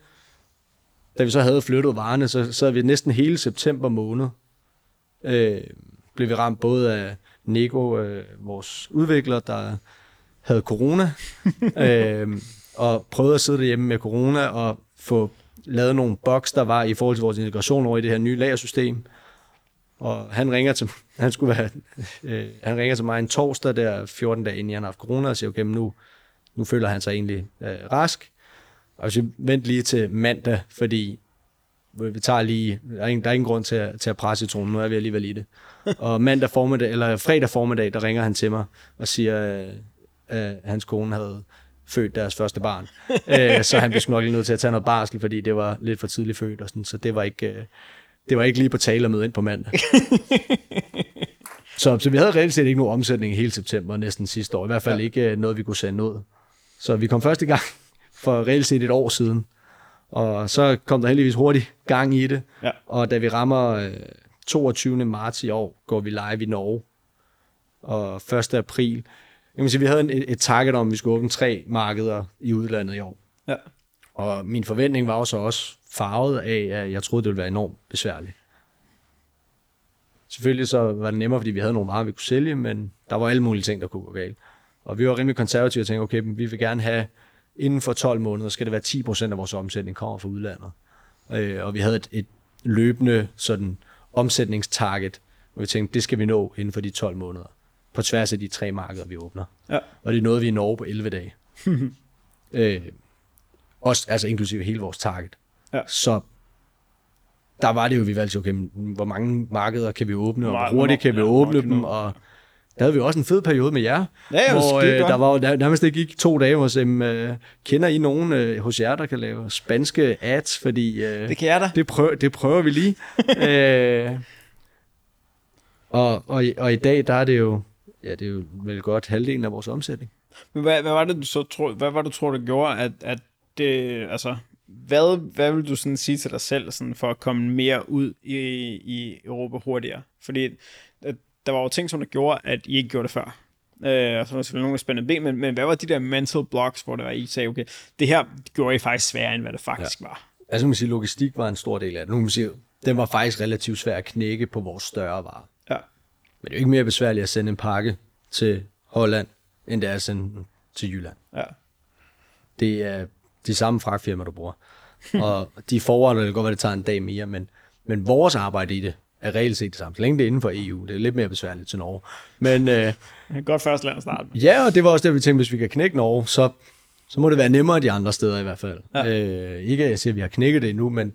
Da vi så havde flyttet varerne, så sad vi næsten hele september måned. Øh, blev vi ramt både af Nego, øh, vores udvikler, der havde corona, øh, og prøvede at sidde derhjemme med corona og få lavet nogle bugs, der var i forhold til vores integration over i det her nye lagersystem. Og han ringer til, han skulle være, øh, han ringer til mig en torsdag der 14 dage inden jeg har haft corona, og siger, okay, nu, nu føler han sig egentlig øh, rask. Og så vent lige til mandag, fordi vi tager lige, der er ingen, der er ingen grund til at, til at presse i tronen, nu er vi alligevel i det. Og mandag formiddag, eller fredag formiddag, der ringer han til mig og siger, øh, øh, hans kone havde født deres første barn. øh, så han blev nok lige nødt til at tage noget barsel, fordi det var lidt for tidligt født, og sådan, så det var ikke, øh, det var ikke lige på tale at møde ind på mandag. så, så vi havde reelt set ikke nogen omsætning i hele september næsten sidste år, i hvert fald ja. ikke øh, noget, vi kunne sende ud. Så vi kom først i gang for reelt set et år siden, og så kom der heldigvis hurtigt gang i det, ja. og da vi rammer øh, 22. marts i år, går vi live i Norge, og 1. april, kan sige, vi havde et, et target om, at vi skulle åbne tre markeder i udlandet i år. Ja. Og min forventning var jo så også farvet af, at jeg troede, det ville være enormt besværligt. Selvfølgelig så var det nemmere, fordi vi havde nogle varer, vi kunne sælge, men der var alle mulige ting, der kunne gå galt. Og vi var rimelig konservative og tænkte, okay, vi vil gerne have, inden for 12 måneder, skal det være 10% af vores omsætning kommer fra udlandet. Øh, og vi havde et, et løbende sådan omsætningstarget, hvor vi tænkte, det skal vi nå inden for de 12 måneder på tværs af de tre markeder, vi åbner. Ja. Og det er noget, vi i Norge på 11 dage. øh, også, altså inklusive hele vores target. Ja. Så der var det jo, vi valgte, okay, hvor mange markeder kan vi åbne, og hvor hurtigt kan vi ja, åbne dem, og der havde vi også en fed periode med jer, ja, hvor øh, der var der, nærmest ikke gik to dage, hvor jeg øh, kender I nogen øh, hos jer, der kan lave spanske ads, fordi øh, det kan jeg da. Det, prøver, det prøver vi lige. øh, og, og, og i dag, der er det jo, ja, det er jo vel godt halvdelen af vores omsætning. Men hvad, hvad var det, du så tror, hvad var det, du tror, der gjorde, at, at det, altså, hvad, hvad vil du sådan sige til dig selv, sådan, for at komme mere ud i, i Europa hurtigere? Fordi at, der var jo ting, som der gjorde, at I ikke gjorde det før. Øh, og så var der selvfølgelig nogle spændende ben, men, men hvad var de der mental blocks, hvor det var, I sagde, okay, det her gjorde I faktisk sværere, end hvad det faktisk ja. var? Altså, man sige, logistik var en stor del af det. Nu kan man sige, den var faktisk relativt svær at knække på vores større varer. Men det er jo ikke mere besværligt at sende en pakke til Holland, end det er at sende den til Jylland. Ja. Det er de samme fragtfirma, du bruger. og de forwarder, det godt være, det tager en dag mere, men, men vores arbejde i det er reelt set det samme. Så længe det er inden for EU, det er lidt mere besværligt til Norge. Men, øh, Godt første land at starte med. Ja, og det var også det, vi tænkte, hvis vi kan knække Norge, så, så må det være nemmere de andre steder i hvert fald. Ja. Øh, ikke at jeg siger, at vi har knækket det endnu, men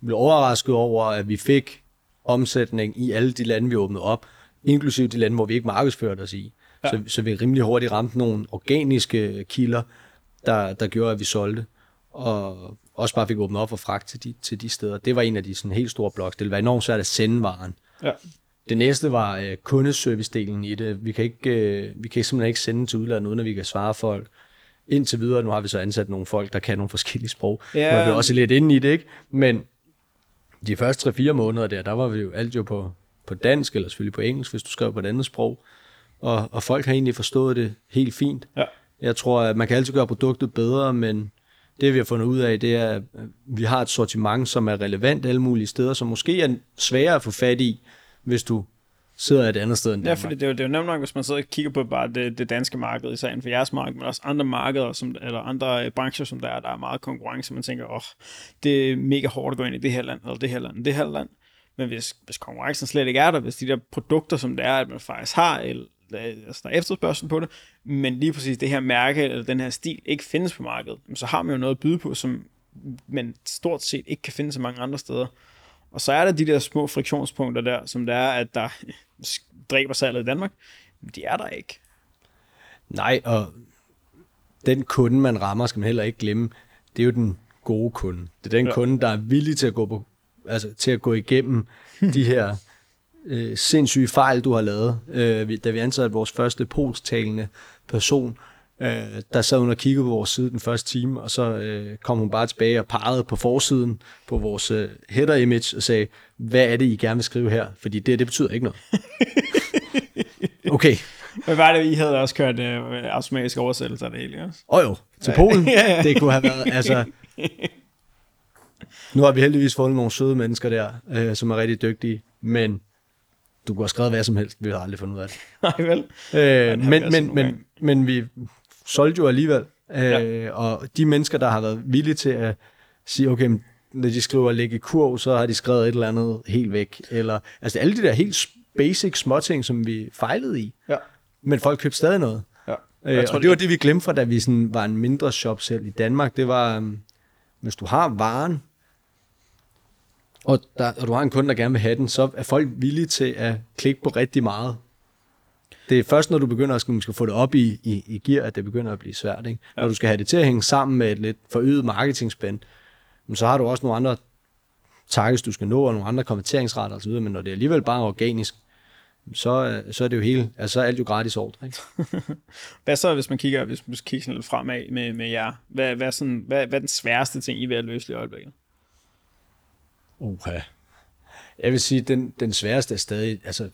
vi blev overrasket over, at vi fik omsætning i alle de lande, vi åbnede op, inklusive de lande, hvor vi ikke markedsførte os i. Ja. Så, så vi rimelig hurtigt ramte nogle organiske kilder, der, der gjorde, at vi solgte. Og også bare fik åbnet op for fragt til de, til de steder. Det var en af de sådan helt store bloks. Det være enormt svært at sende varen. Ja. Det næste var øh, kundeservice-delen i det. Vi kan, ikke, øh, vi kan simpelthen ikke sende til udlandet, uden at vi kan svare folk. Indtil videre, nu har vi så ansat nogle folk, der kan nogle forskellige sprog. Ja. Nu er vi også lidt inde i det, ikke? Men de første 3-4 måneder der, der var vi jo alt jo på, på dansk, eller selvfølgelig på engelsk, hvis du skrev på et andet sprog. Og, og folk har egentlig forstået det helt fint. Ja. Jeg tror, at man kan altid gøre produktet bedre, men det vi har fundet ud af, det er, at vi har et sortiment, som er relevant alle mulige steder, som måske er sværere at få fat i, hvis du sidder et andet sted end Ja, Danmark. fordi det er, jo, det er jo nemt nok, hvis man sidder og kigger på bare det, det danske marked, især inden for jeres marked, men også andre markeder, som, eller andre øh, brancher, som der er, der er meget konkurrence, man tænker, åh, oh, det er mega hårdt at gå ind i det her land, eller det her land, det her land. Men hvis, hvis konkurrencen slet ikke er der, hvis de der produkter, som det er, at man faktisk har, eller, altså der er efterspørgsel på det, men lige præcis det her mærke, eller den her stil, ikke findes på markedet, så har man jo noget at byde på, som man stort set ikke kan finde så mange andre steder. Og så er der de der små friktionspunkter der, som det er, at der dræber salget i Danmark. De er der ikke. Nej, og den kunde, man rammer, skal man heller ikke glemme, det er jo den gode kunde. Det er den ja. kunde, der er villig til at gå, på, altså, til at gå igennem de her øh, sindssyge fejl, du har lavet. Øh, da vi ansatte vores første polstalende person, øh, der sad hun og kiggede på vores side den første time, og så øh, kom hun bare tilbage og pegede på forsiden på vores øh, header image og sagde, hvad er det, I gerne vil skrive her? Fordi det, det betyder ikke noget. Okay, Men hvad er det, I havde også kørt øh, automatisk oversættelse af det hele, også? Og jo, til Polen. Ja, ja. Det kunne have været, altså... Nu har vi heldigvis fundet nogle søde mennesker der, øh, som er rigtig dygtige, men du kunne have skrevet hvad som helst, vi har aldrig fundet ud af det. Nej, vel? Øh, men, men, men, gange. men vi solgte jo alligevel, øh, Ja. og de mennesker, der har været villige til at sige, okay, men når de skriver lægge i kurv, så har de skrevet et eller andet helt væk, eller, altså alle de der helt basic småting, som vi fejlede i, Ja. men folk købte stadig noget. ja. Øh, Jeg tror, og det var det, vi glemte fra, da vi sådan var en mindre shop selv i Danmark. Det var, um, hvis du har varen, og, der, og du har en kunde, der gerne vil have den, så er folk villige til at klikke på rigtig meget. Det er først, når du begynder at skal, måske få det op i, i, i gear, at det begynder at blive svært. Ikke? Når du skal have det til at hænge sammen med et lidt forøget marketingspænd, så har du også nogle andre targets, du skal nå, og nogle andre konverteringsretter osv., men når det er alligevel bare organisk, så, så er det jo hele, altså så er alt jo gratis ordre. Ikke? Hvad så, hvis man kigger, hvis man kigger sådan lidt fremad med, med jer? Hvad, hvad, sådan, hvad, hvad er den sværeste ting, I er ved at løse i øjeblikket? Uha. Jeg vil sige, den, den sværeste er stadig, altså,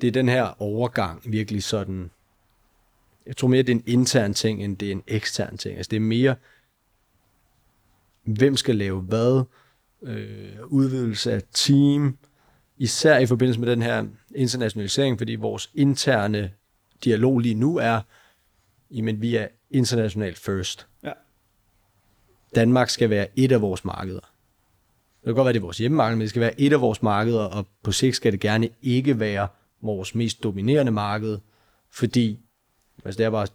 det er den her overgang virkelig sådan, jeg tror mere, det er en intern ting, end det er en ekstern ting. Altså, det er mere, hvem skal lave hvad, øh, udvidelse af team, især i forbindelse med den her internationalisering, fordi vores interne dialog lige nu er, jamen vi er internationalt first. Ja. Danmark skal være et af vores markeder. Det kan godt være, det er vores hjemmemarked, men det skal være et af vores markeder, og på sigt skal det gerne ikke være vores mest dominerende marked, fordi altså det er bare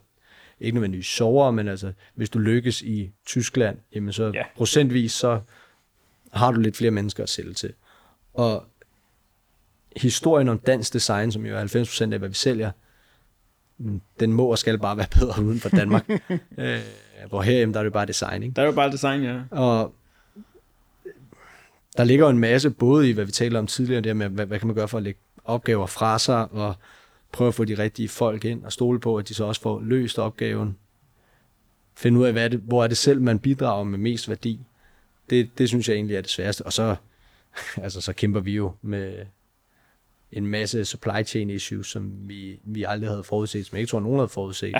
ikke nødvendigvis sjovere, men altså, hvis du lykkes i Tyskland, jamen så Ja. ja. procentvis, så har du lidt flere mennesker at sælge til. Og historien om dansk design, som jo er 90% af, hvad vi sælger, mm, den må og skal bare være bedre uden for Danmark. øh, hvor her, jamen, der er det bare design, ikke? Der er jo bare design, ja. Og der ligger jo en masse, både i, hvad vi taler om tidligere, det med, hvad, hvad kan man gøre for at lægge opgaver fra sig, og prøve at få de rigtige folk ind, og stole på, at de så også får løst opgaven. Finde ud af, hvad er det, hvor er det selv, man bidrager med mest værdi. Det, det synes jeg egentlig er det sværeste. Og så, altså, så kæmper vi jo med en masse supply chain issues, som vi, vi aldrig havde forudset, som jeg ikke tror, nogen havde forudset. Ja.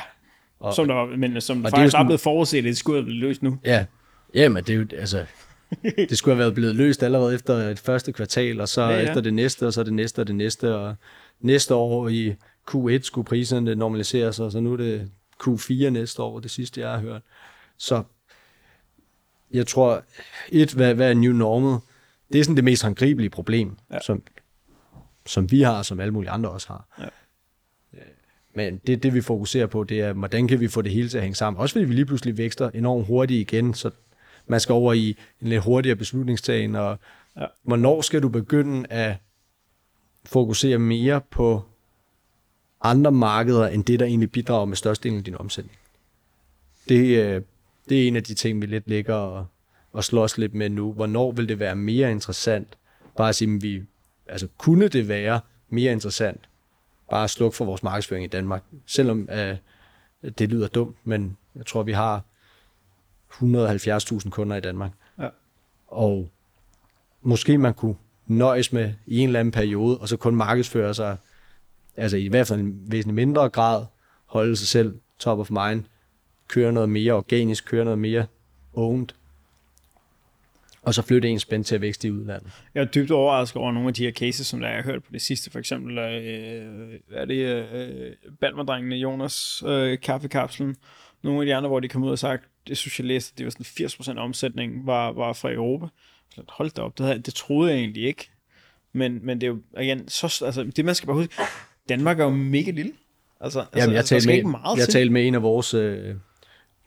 Og, Som der var, men som og det er faktisk sådan- blevet forudset, det skulle blevet løst nu. Ja, jamen det er jo, altså, det skulle have været blevet løst allerede efter et første kvartal, og så Ja, ja, efter det næste, og så det næste, og det næste, og næste år i Q1 skulle priserne normaliseres, og så nu er det Q4 næste år, det sidste jeg har hørt. Så jeg tror, et, hvad, hvad er new normal? Det er sådan det mest håndgribelige problem, Ja. ja. som, som vi har, og som alle mulige andre også har. Ja. Men det, det vi fokuserer på, det er, hvordan kan vi få det hele til at hænge sammen. Også fordi vi lige pludselig vækster enormt hurtigt igen, så man skal over i en lidt hurtigere beslutningstagen, og Ja. hvornår skal du begynde at fokusere mere på andre markeder, end det, der egentlig bidrager med størstedelen af din omsætning. Det, øh, det er en af de ting, vi lidt ligger og, at slås lidt med nu. Hvornår vil det være mere interessant? Bare at sige, at vi, altså kunne det være mere interessant bare at slukke for vores markedsføring i Danmark? Selvom uh, det lyder dumt, men jeg tror, vi har 170.000 kunder i Danmark. Ja. Og måske man kunne nøjes med i en eller anden periode, og så kun markedsføre sig, altså i hvert fald en væsentlig mindre grad, holde sig selv top of mind, køre noget mere organisk, køre noget mere owned, og så flytte ens spænd til at vækste i udlandet. Jeg er dybt overrasket over nogle af de her cases, som der jeg har hørt på det sidste. For eksempel øh, er det øh, Balmerdrengene, Jonas, øh, kaffekapslen. Nogle af de andre, hvor de kom ud og sagt, det synes jeg læste, det var sådan 80% omsætning var, var fra Europa. Så hold da op, det, havde, det troede jeg egentlig ikke. Men, men det er jo, igen, så, altså, det man skal bare huske, Danmark er jo mega lille. Altså, Jamen, jeg altså, talte med, ikke meget jeg talte med en af vores øh,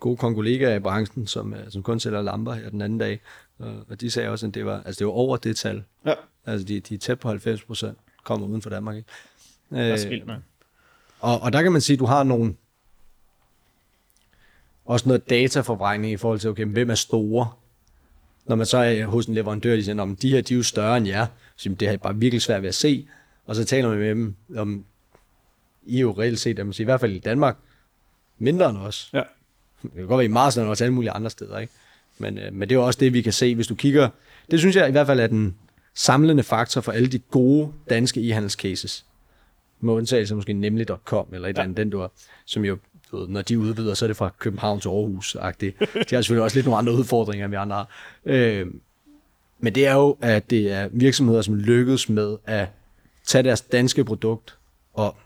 gode kollegaer i branchen, som, øh, som kun sælger lamper her den anden dag, og, og de sagde også, at det var, altså, det var over det tal. Ja, Altså, de, de er tæt på 90 procent, kommer uden for Danmark. Ikke? det er Øh, vildt. Og, og der kan man sige, at du har nogle, også noget dataforvrængning i forhold til, okay, hvem er store? Når man så er hos en leverandør, de siger, at de her de er jo større end jer, så det har jeg bare virkelig svært ved at se. Og så taler man med dem om, I er jo reelt set, at man siger, i hvert fald i Danmark, mindre end os. Ja. Det kan godt være i Mars og også alle mulige andre steder, ikke? Men, øh, men det er jo også det, vi kan se, hvis du kigger. Det synes jeg i hvert fald er den samlende faktor for alle de gode danske e-handelscases. Med undtagelse måske nemlig.com eller et eller andet, den du har, som jo, du ved, når de udvider, så er det fra København til Aarhus -agtigt. De har selvfølgelig også lidt nogle andre udfordringer, end vi andre har. Øh, men det er jo, at det er virksomheder, som lykkes med at tage deres danske produkt og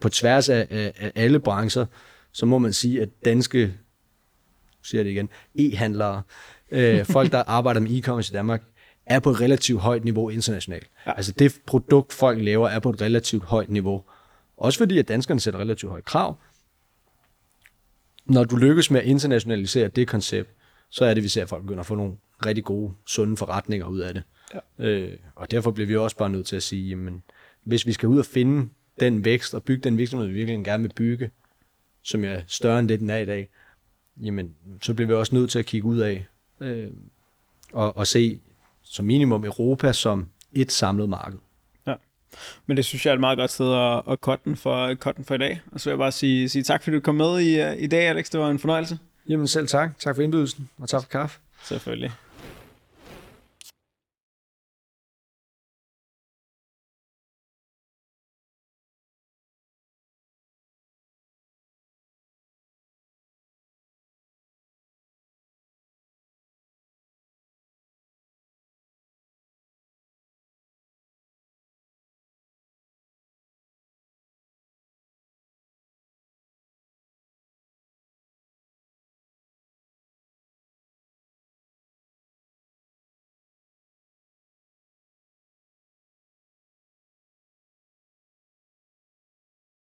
på tværs af, af, af alle brancher, så må man sige, at danske, siger det igen, e-handlere, øh, folk, der arbejder med e-commerce i Danmark, er på et relativt højt niveau internationalt. Ja. Altså det produkt, folk laver, er på et relativt højt niveau. Også fordi, at danskerne sætter relativt højt krav. Når du lykkes med at internationalisere det koncept, så er det, vi ser, at folk begynder at få nogle rigtig gode, sunde forretninger ud af det. Ja. Øh, og derfor bliver vi også bare nødt til at sige, jamen, hvis vi skal ud og finde den vækst og bygge den virksomhed, vi virkelig gerne vil bygge, som er større end det, den er i dag, jamen, så bliver vi også nødt til at kigge ud af øh, og, og se som minimum Europa som et samlet marked. Men det synes jeg er et meget godt sted at, at cutte den for, den for i dag. Og så vil jeg bare sige, sige tak, fordi du kom med i, øh, i dag, Alex. Det var en fornøjelse. Jamen selv tak. Tak for indbydelsen, og tak for kaffe. Selvfølgelig.